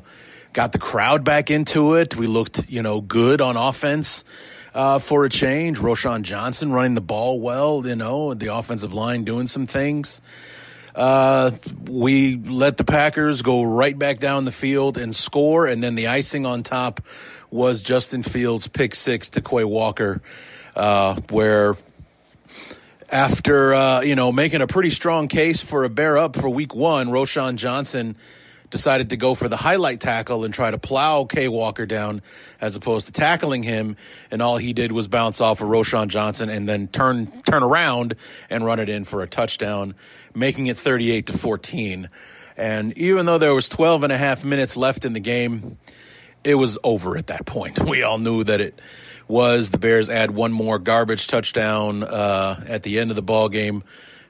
got the crowd back into it, we looked, you know, good on offense uh, for a change. Roschon Johnson running the ball well, you know, the offensive line doing some things. Uh, we let the Packers go right back down the field and score, and then the icing on top was Justin Fields' pick six to Quay Walker, uh, where after uh, you know making a pretty strong case for a bear up for Week One, Roschon Johnson decided to go for the highlight tackle and try to plow Quay Walker down as opposed to tackling him. And all he did was bounce off of Roschon Johnson and then turn, turn around and run it in for a touchdown, making it 38 to 14. And even though there was 12 and a half minutes left in the game, it was over at that point. We all knew that it was. The Bears add one more garbage touchdown uh, at the end of the ball game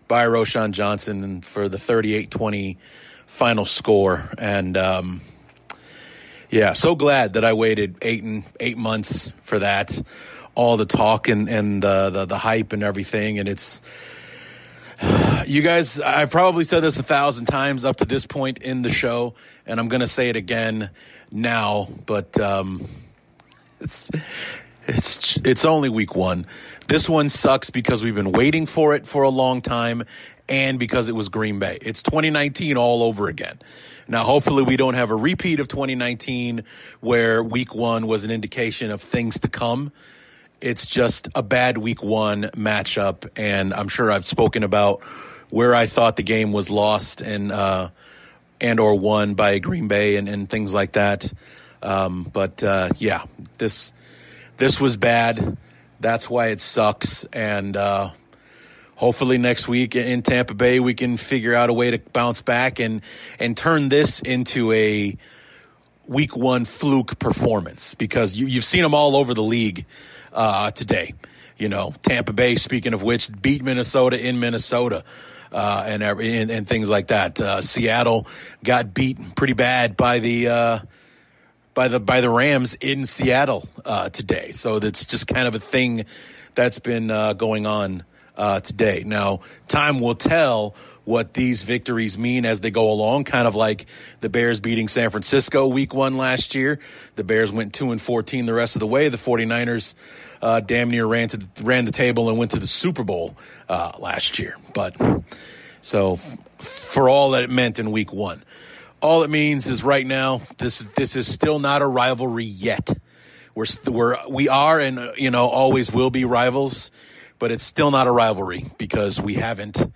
by Roschon Johnson for the 38 20 final score. And um, yeah, so glad that I waited eight and eight months for that. All the talk and, and the, the, the hype and everything. And it's, you guys, I've probably said this a thousand times up to this point in the show, and I'm going to say it again now, but um, it's it's it's only week one. This one sucks because we've been waiting for it for a long time, and because it was Green Bay. It's 2019 all over again. Now, hopefully, we don't have a repeat of 2019 where week one was an indication of things to come. it's just a bad week one matchup, and I'm sure I've spoken about where I thought the game was lost and uh, and or won by Green Bay and, and things like that. Um, but uh, yeah, this this was bad. That's why it sucks. And uh, hopefully next week in Tampa Bay we can figure out a way to bounce back and and turn this into a week one fluke performance because you, you've seen them all over the league uh, today. You know, Tampa Bay, speaking of which, beat Minnesota in Minnesota. Uh, and, and, and things like that. Uh, Seattle got beat pretty bad by the uh, by the by the Rams in Seattle uh, today. So that's just kind of a thing that's been uh, going on uh, today. Now, time will tell what these victories mean as they go along. Kind of like the Bears beating San Francisco week one last year. The Bears went two and fourteen the rest of the way. The 49ers uh, damn near ran to the, ran the table and went to the Super Bowl uh, last year. But so for all that it meant in week one, all it means is right now this this is still not a rivalry yet. We're we're we are and you know always will be rivals, but it's still not a rivalry because we haven't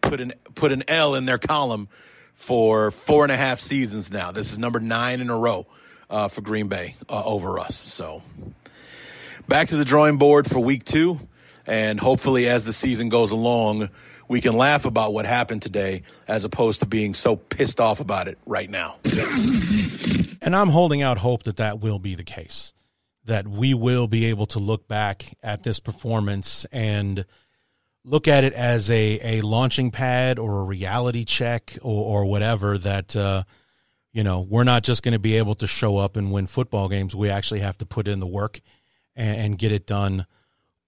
put an put an L in their column for four and a half seasons now. This is number nine in a row uh, for Green Bay uh, over us. So back to the drawing board for week two, and hopefully as the season goes along, we can laugh about what happened today as opposed to being so pissed off about it right now. And I'm holding out hope that that will be the case. That we will be able to look back at this performance and look at it as a, a launching pad or a reality check or, or whatever that, uh, you know, we're not just going to be able to show up and win football games. We actually have to put in the work and, and get it done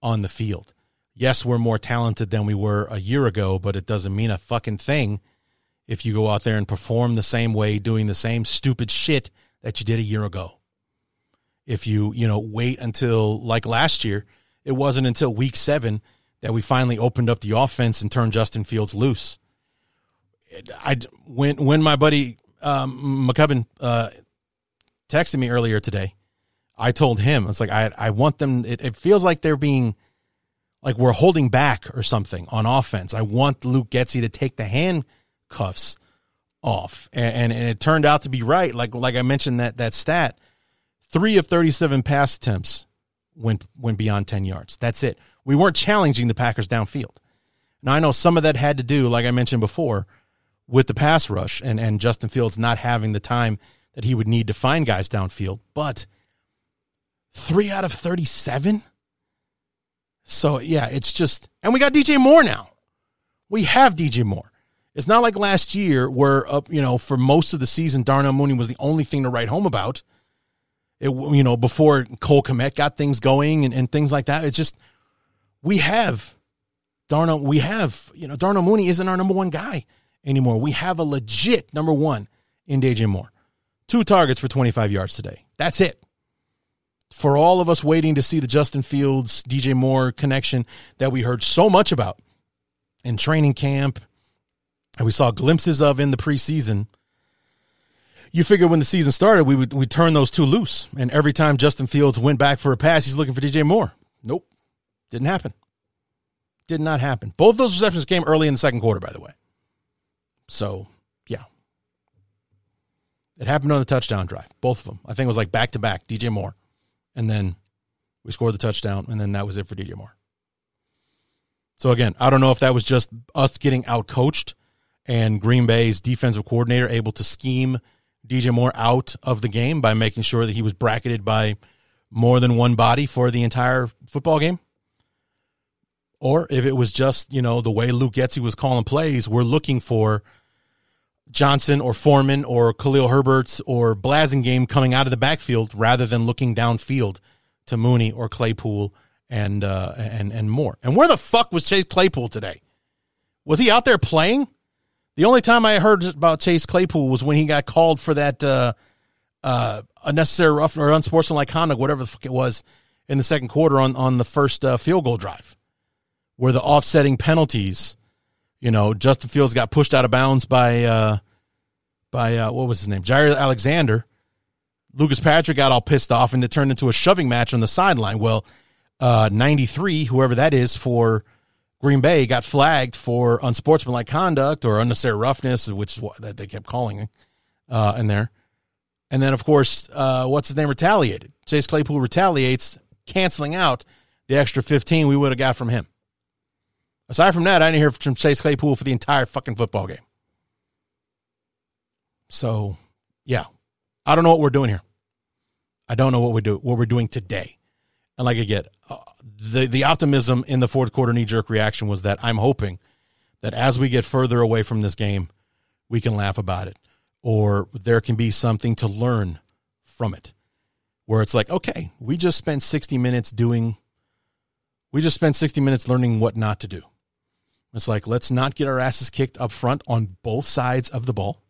on the field. Yes, we're more talented than we were a year ago, but it doesn't mean a fucking thing if you go out there and perform the same way, doing the same stupid shit that you did a year ago. If you, you know, wait until like last year, it wasn't until week seven that we finally opened up the offense and turned Justin Fields loose. I when when my buddy um, McCubbin uh, texted me earlier today, I told him it's like I I want them. It, it feels like they're being like we're holding back or something on offense. I want Luke Getsy to take the handcuffs off, and, and, and it turned out to be right. Like like I mentioned that that stat, three of thirty seven pass attempts went went beyond ten yards. That's it. We weren't challenging the Packers downfield. Now I know some of that had to do, like I mentioned before, with the pass rush and and Justin Fields not having the time that he would need to find guys downfield, but three out of thirty seven so yeah, it's just, and we got DJ Moore now. We have DJ Moore. It's not like last year where, uh, you know, for most of the season, Darnell Mooney was the only thing to write home about. It, you know, before Cole Kmet got things going and, and things like that. It's just, we have Darnell, we have, you know, Darnell Mooney isn't our number one guy anymore. We have a legit number one in DJ Moore. Two targets for 25 yards today. That's it for all of us waiting to see the Justin Fields, DJ Moore connection that we heard so much about in training camp and we saw glimpses of in the preseason. You figure when the season started, we would we turn those two loose. And every time Justin Fields went back for a pass, he's looking for DJ Moore. Nope. Didn't happen. Did not happen. Both those receptions came early in the second quarter, by the way. So, yeah. It happened on the touchdown drive. Both of them. I think it was like back to back, DJ Moore and then we scored the touchdown, and then that was it for DJ Moore. So again, I don't know if that was just us getting out coached and Green Bay's defensive coordinator able to scheme DJ Moore out of the game by making sure that he was bracketed by more than one body for the entire football game. Or if it was just, you know, the way Luke Getsy was calling plays, we're looking for Johnson or Foreman or Khalil Herbert or Blasingame coming out of the backfield rather than looking downfield to Mooney or Claypool and uh, and and more. And where the fuck was Chase Claypool today? Was he out there playing? The only time I heard about Chase Claypool was when he got called for that uh, uh, unnecessary rough or unsportsmanlike conduct, whatever the fuck it was, in the second quarter on on the first uh, field goal drive, where the offsetting penalties you know, Justin Fields got pushed out of bounds by uh, by uh, what was his name, Jaire Alexander. Lucas Patrick got all pissed off, and it turned into a shoving match on the sideline. Well, uh, 93, whoever that is for Green Bay, got flagged for unsportsmanlike conduct or unnecessary roughness, which is what that they kept calling uh, in there. And then, of course, uh, what's his name retaliated. Chase Claypool retaliates, canceling out the extra 15 we would have got from him. Aside from that, I didn't hear from Chase Claypool for the entire fucking football game. So, yeah, I don't know what we're doing here. I don't know what we do, what we're doing today. And like I get, the the optimism in the fourth quarter knee jerk reaction was that I'm hoping that as we get further away from this game, we can laugh about it, or there can be something to learn from it, where it's like, okay, we just spent 60 minutes doing, we just spent 60 minutes learning what not to do. It's like let's not get our asses kicked up front on both sides of the ball.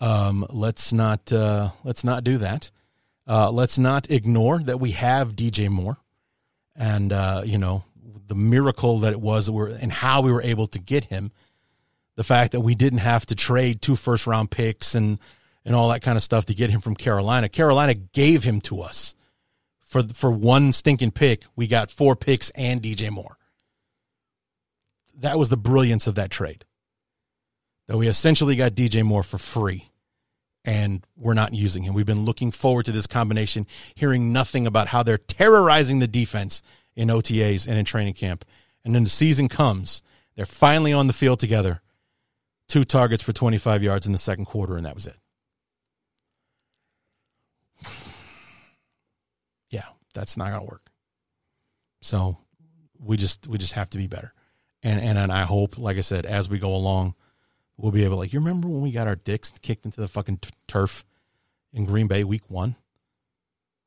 Um, let's not uh, let's not do that. Uh, let's not ignore that we have DJ Moore, and uh, you know the miracle that it was and how we were able to get him. The fact that we didn't have to trade two first round picks and and all that kind of stuff to get him from Carolina. Carolina gave him to us for for one stinking pick. We got four picks and DJ Moore that was the brilliance of that trade. That we essentially got DJ Moore for free and we're not using him. We've been looking forward to this combination, hearing nothing about how they're terrorizing the defense in OTAs and in training camp. And then the season comes, they're finally on the field together. Two targets for 25 yards in the second quarter, and that was it. Yeah, that's not going to work. So we just we just have to be better and and and I hope, like I said, as we go along, we'll be able. Like, you remember when we got our dicks kicked into the fucking t- turf in Green Bay week one?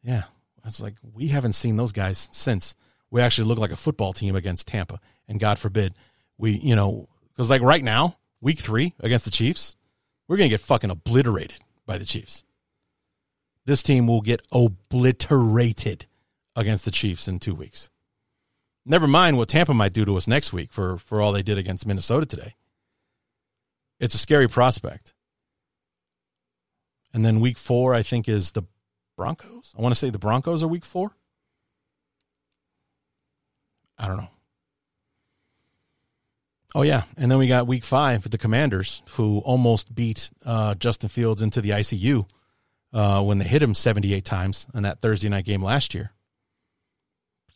Yeah, it's like we haven't seen those guys since. We actually look like a football team against Tampa, and God forbid we, you know, because like right now, week three against the Chiefs, we're gonna get fucking obliterated by the Chiefs. This team will get obliterated against the Chiefs in two weeks. Never mind what Tampa might do to us next week for, for all they did against Minnesota today. It's a scary prospect. And then week four, I think, is the Broncos. I want to say the Broncos are week four. I don't know. Oh, yeah. And then we got week five with the Commanders, who almost beat uh, Justin Fields into the ICU uh, when they hit him 78 times in that Thursday night game last year.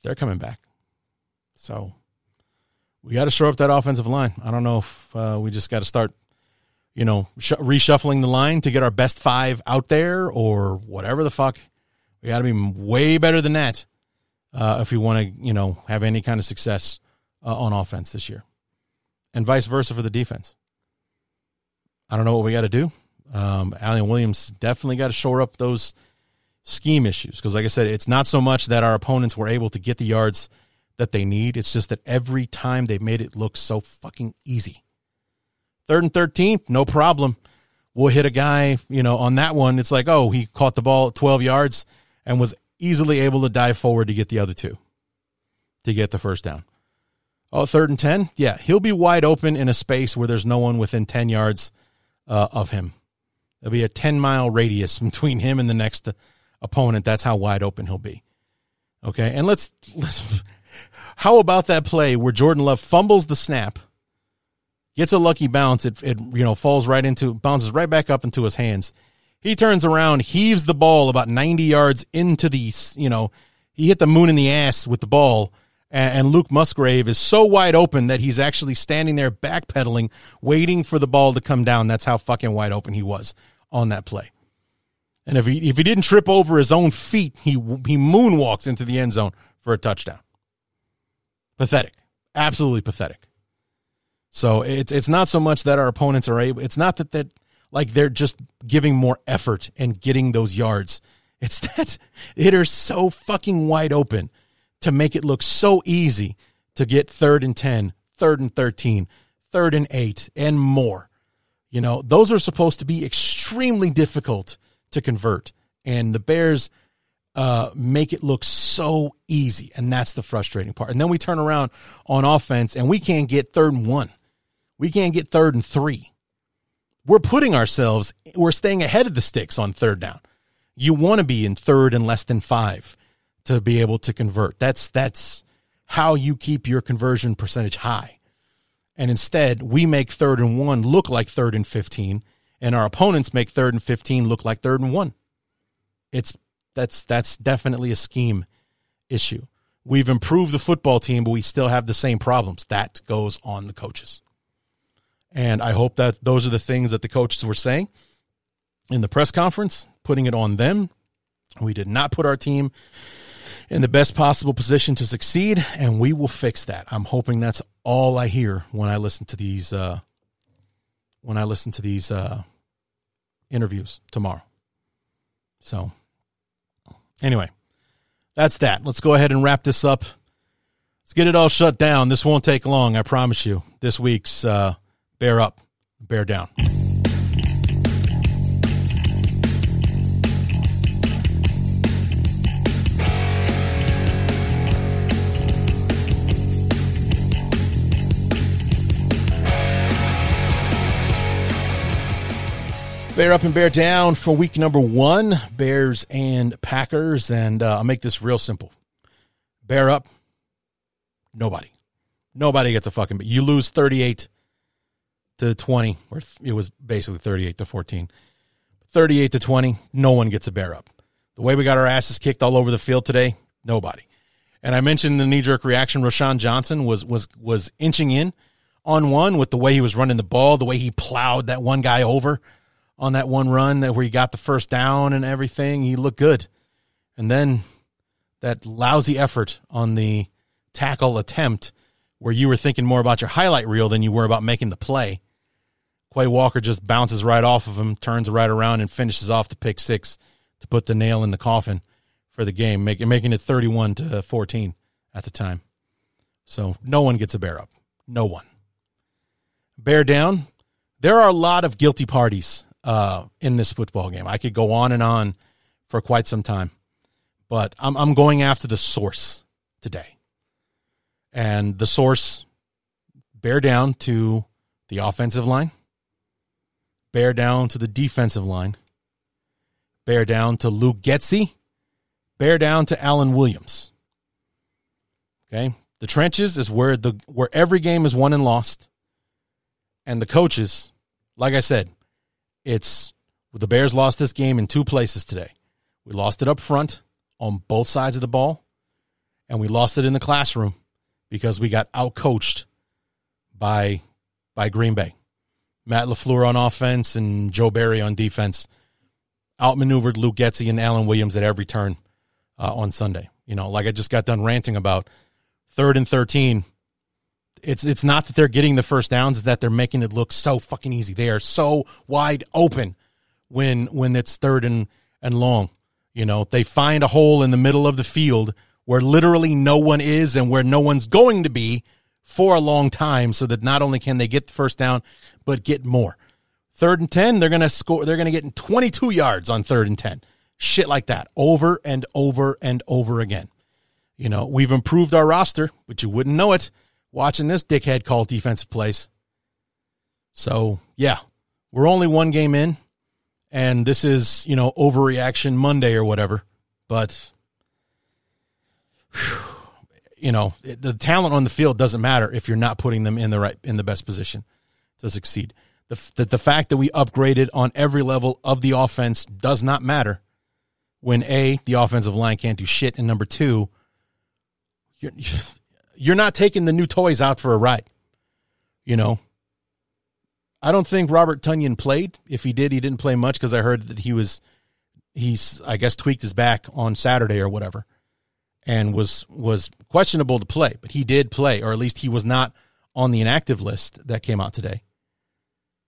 They're coming back. So we got to shore up that offensive line. I don't know if uh, we just got to start, you know, sh- reshuffling the line to get our best five out there or whatever the fuck. We got to be way better than that uh, if we want to, you know, have any kind of success uh, on offense this year, and vice versa for the defense. I don't know what we got to do. Um, Alan Williams definitely got to shore up those scheme issues because, like I said, it's not so much that our opponents were able to get the yards that they need. It's just that every time they made it look so fucking easy. Third and 13, no problem. We'll hit a guy, you know, on that one. It's like, oh, he caught the ball at 12 yards and was easily able to dive forward to get the other two to get the first down. Oh, third and 10? Yeah, he'll be wide open in a space where there's no one within 10 yards uh, of him. There'll be a 10 mile radius between him and the next opponent. That's how wide open he'll be. Okay, and let's let's how about that play where Jordan Love fumbles the snap, gets a lucky bounce, it, it you know falls right into bounces right back up into his hands. He turns around, heaves the ball about 90 yards into the you know he hit the moon in the ass with the ball. And, Luke Musgrave is so wide open that he's actually standing there backpedaling, waiting for the ball to come down. That's how fucking wide open he was on that play. And if he if he didn't trip over his own feet, he he moonwalks into the end zone for a touchdown. Pathetic. Absolutely pathetic. So it's it's not so much that our opponents are able it's not that that like they're just giving more effort and getting those yards. It's that it is so fucking wide open to make it look so easy to get third and 10, third and 13, third and 8 and more. You know, those are supposed to be extremely difficult to convert. And the Bears uh, make it look so easy. And that's the frustrating part. And then we turn around on offense and we can't get third and one. We can't get third and three. We're putting ourselves, we're staying ahead of the sticks on third down. You want to be in third and less than five to be able to convert. That's that's how you keep your conversion percentage high. And instead, we make third and one look like third and 15, and our opponents make third and 15 look like third and one. It's that's that's definitely a scheme issue. We've improved the football team, but we still have the same problems. That goes on the coaches. And I hope that those are the things that the coaches were saying in the press conference, putting it on them. We did not put our team in the best possible position to succeed, and we will fix that. I'm hoping that's all I hear when I listen to these uh, when I listen to these uh, interviews tomorrow. So, anyway, that's that. Let's go ahead and wrap this up. Let's get it all shut down. This won't take long, I promise you. This week's uh, Bear Up, Bear Down. Bear up and bear down for week number one, Bears and Packers. And uh, I'll make this real simple. Bear up, nobody. Nobody gets a fucking beat. You lose 38 to 20, or it was basically 38 to 14. 38 to 20, no one gets a bear up. The way we got our asses kicked all over the field today, nobody. And I mentioned the knee jerk reaction. Roschon Johnson was was was inching in on one with the way he was running the ball, the way he plowed that one guy over on that one run that where he got the first down and everything. He looked good. And then that lousy effort on the tackle attempt where you were thinking more about your highlight reel than you were about making the play. Quay Walker just bounces right off of him, turns right around, and finishes off the pick six to put the nail in the coffin for the game, making making it 31 to 14 at the time. So no one gets a bear up. No one. Bear down. There are a lot of guilty parties uh, in this football game. I could go on and on for quite some time, but I'm, I'm going after the source today. And the source bear down to the offensive line, bear down to the defensive line, bear down to Luke Getsy, bear down to Alan Williams. Okay? The trenches is where the where every game is won and lost. And the coaches, like I said, it's the Bears lost this game in two places today. We lost it up front on both sides of the ball, and we lost it in the classroom because we got outcoached by by Green Bay. Matt LaFleur on offense and Joe Barry on defense outmaneuvered Luke Getsy and Alan Williams at every turn uh, on Sunday. You know, like I just got done ranting about third and 13 it's it's not that they're getting the first downs, it's that they're making it look so fucking easy. They are so wide open when when it's third and, and long. You know, they find a hole in the middle of the field where literally no one is and where no one's going to be for a long time so that not only can they get the first down, but get more. Third and 10, they're going to score, they're going to get in 22 yards on third and 10. Shit like that over and over and over again. You know, we've improved our roster, but you wouldn't know it watching this dickhead call defensive plays. So, yeah, we're only one game in, and this is, you know, overreaction Monday or whatever. But, whew, you know, the talent on the field doesn't matter if you're not putting them in the right, in the best position to succeed. The, the, the fact that we upgraded on every level of the offense does not matter when A, the offensive line can't do shit, and number two, you're, you're not taking the new toys out for a ride. You know, I don't think Robert Tonyan played. If he did, he didn't play much because I heard that he was he's I guess tweaked his back on Saturday or whatever, and was was questionable to play. But he did play, or at least he was not on the inactive list that came out today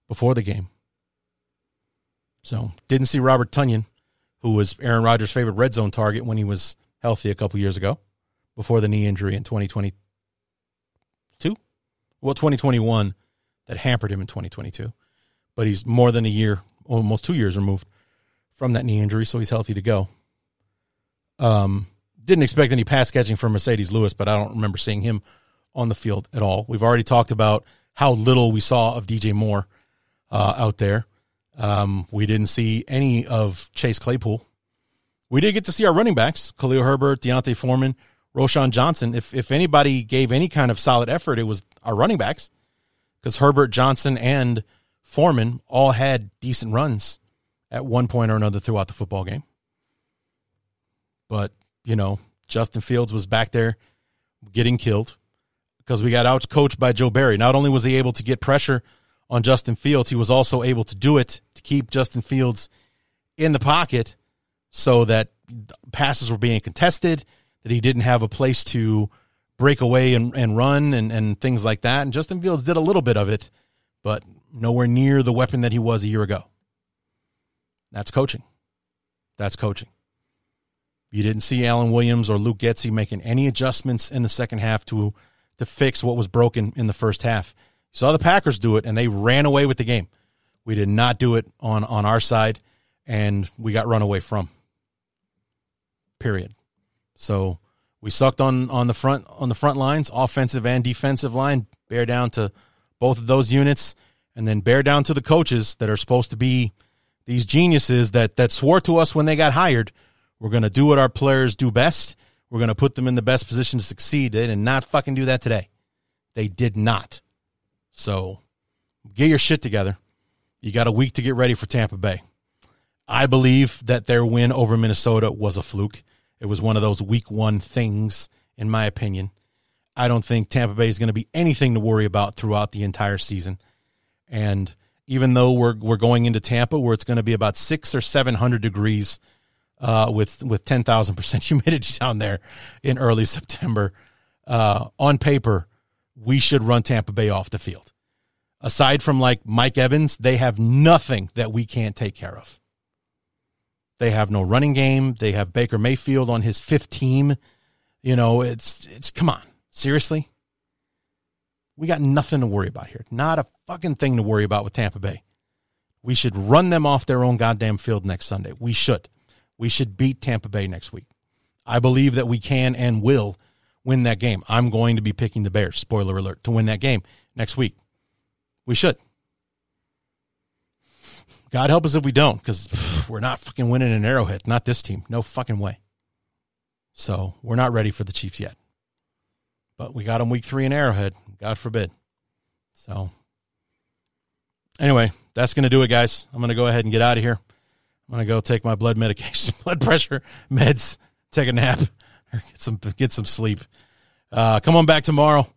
before the game. So didn't see Robert Tonyan, who was Aaron Rodgers' favorite red zone target when he was healthy a couple years ago, before the knee injury in 2022, well, 2021 that hampered him in 2022. But he's more than a year, almost two years removed from that knee injury, so he's healthy to go. Um, didn't expect any pass catching from Marcedes Lewis, but I don't remember seeing him on the field at all. We've already talked about how little we saw of DJ Moore uh, out there. Um, we didn't see any of Chase Claypool. we did get to see our running backs, Khalil Herbert, D'Onta Foreman, Roschon Johnson. If if anybody gave any kind of solid effort, it was our running backs because Herbert, Johnson, and Foreman all had decent runs at one point or another throughout the football game. But, you know, Justin Fields was back there getting killed because we got out coached by Joe Barry. Not only was he able to get pressure on Justin Fields, he was also able to do it to keep Justin Fields in the pocket so that passes were being contested, that he didn't have a place to break away and, and run and, and things like that. And Justin Fields did a little bit of it, but nowhere near the weapon that he was a year ago. That's coaching. That's coaching. You didn't see Alan Williams or Luke Getsy making any adjustments in the second half to to fix what was broken in the first half. You saw the Packers do it, and they ran away with the game. We did not do it on on our side, and we got run away from. Period. So we sucked on on the front on the front lines, offensive and defensive line. Bear down to both of those units, and then bear down to the coaches that are supposed to be these geniuses that that swore to us when they got hired we're going to do what our players do best. We're going to put them in the best position to succeed and not fucking do that today. They did not. So get your shit together. You got a week to get ready for Tampa Bay. I believe that their win over Minnesota was a fluke. It was one of those week one things, in my opinion. I don't think Tampa Bay is going to be anything to worry about throughout the entire season. And even though we're we're going into Tampa where it's going to be about six or seven hundred degrees uh, with with ten thousand percent humidity down there in early September. Uh, on paper, we should run Tampa Bay off the field. Aside from like Mike Evans, they have nothing that we can't take care of. They have no running game. They have Baker Mayfield on his fifth team. You know, it's it's come on, seriously. We got nothing to worry about here. Not a fucking thing to worry about with Tampa Bay. We should run them off their own goddamn field next Sunday. We should. We should beat Tampa Bay next week. I believe that we can and will win that game. I'm going to be picking the Bears, spoiler alert, to win that game next week. We should. God help us if we don't, because we're not fucking winning an arrowhead. Not this team. No fucking way. So we're not ready for the Chiefs yet. But we got them week three in Arrowhead. God forbid. So anyway, that's going to do it, guys. I'm going to go ahead and get out of here. I'm gonna go take my blood medication, blood pressure meds, take a nap, get some get some sleep. Uh, come on back tomorrow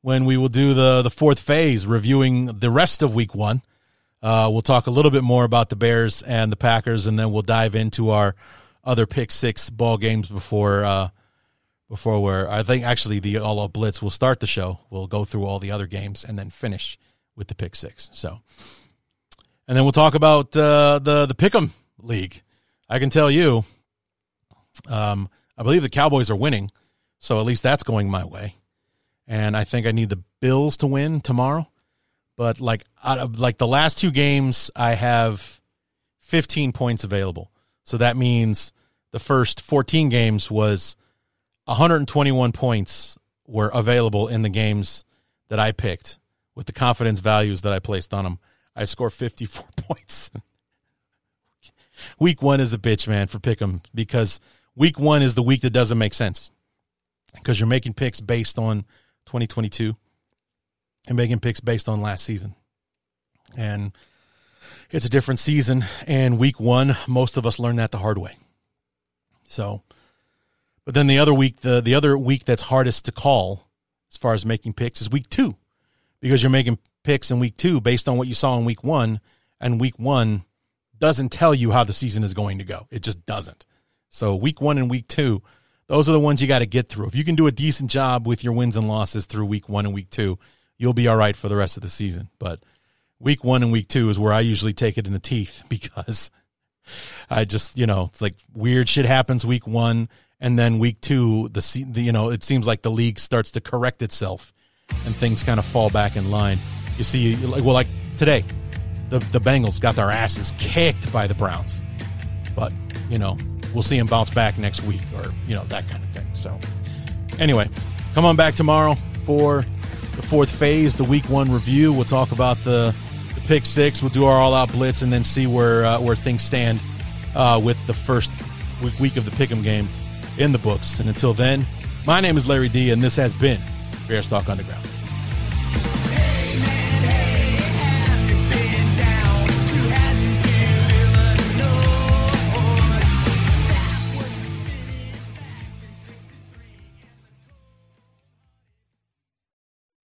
when we will do the the fourth phase, reviewing the rest of Week One. Uh, we'll talk a little bit more about the Bears and the Packers, and then we'll dive into our other pick six ball games before uh, before we're. I think actually the all out blitz will start the show. We'll go through all the other games and then finish with the pick six. So, and then we'll talk about uh, the the pick'em league. I can tell you, um, I believe the Cowboys are winning, so at least that's going my way. And I think I need the Bills to win tomorrow. But like out of like the last two games, I have 15 points available. So that means the first 14 games was 121 points were available in the games that I picked with the confidence values that I placed on them. I score 54 points week one is a bitch, man, for Pick'em because week one is the week that doesn't make sense because you're making picks based on 2022 and making picks based on last season. And it's a different season. And week one, most of us learned that the hard way. So, but then the other week, the, the other week that's hardest to call as far as making picks is week two because you're making picks in week two based on what you saw in week one. And week one doesn't tell you how the season is going to go. It just doesn't. So week one and week two, those are the ones you got to get through. If you can do a decent job with your wins and losses through week one and week two, you'll be all right for the rest of the season. But week one and week two is where I usually take it in the teeth because I just, you know, it's like weird shit happens week one. And then week two, the, the you know, it seems like the league starts to correct itself and things kind of fall back in line. You see, like, well, like today, the, the Bengals got their asses kicked by the Browns. But, you know, we'll see them bounce back next week or, you know, that kind of thing. So, anyway, come on back tomorrow for the fourth phase, the week one review. We'll talk about the, the pick six. We'll do our all out blitz and then see where, uh, where things stand uh, with the first week of the Pick'em game in the books. And until then, my name is Larry D, and this has been Bears Talk Underground.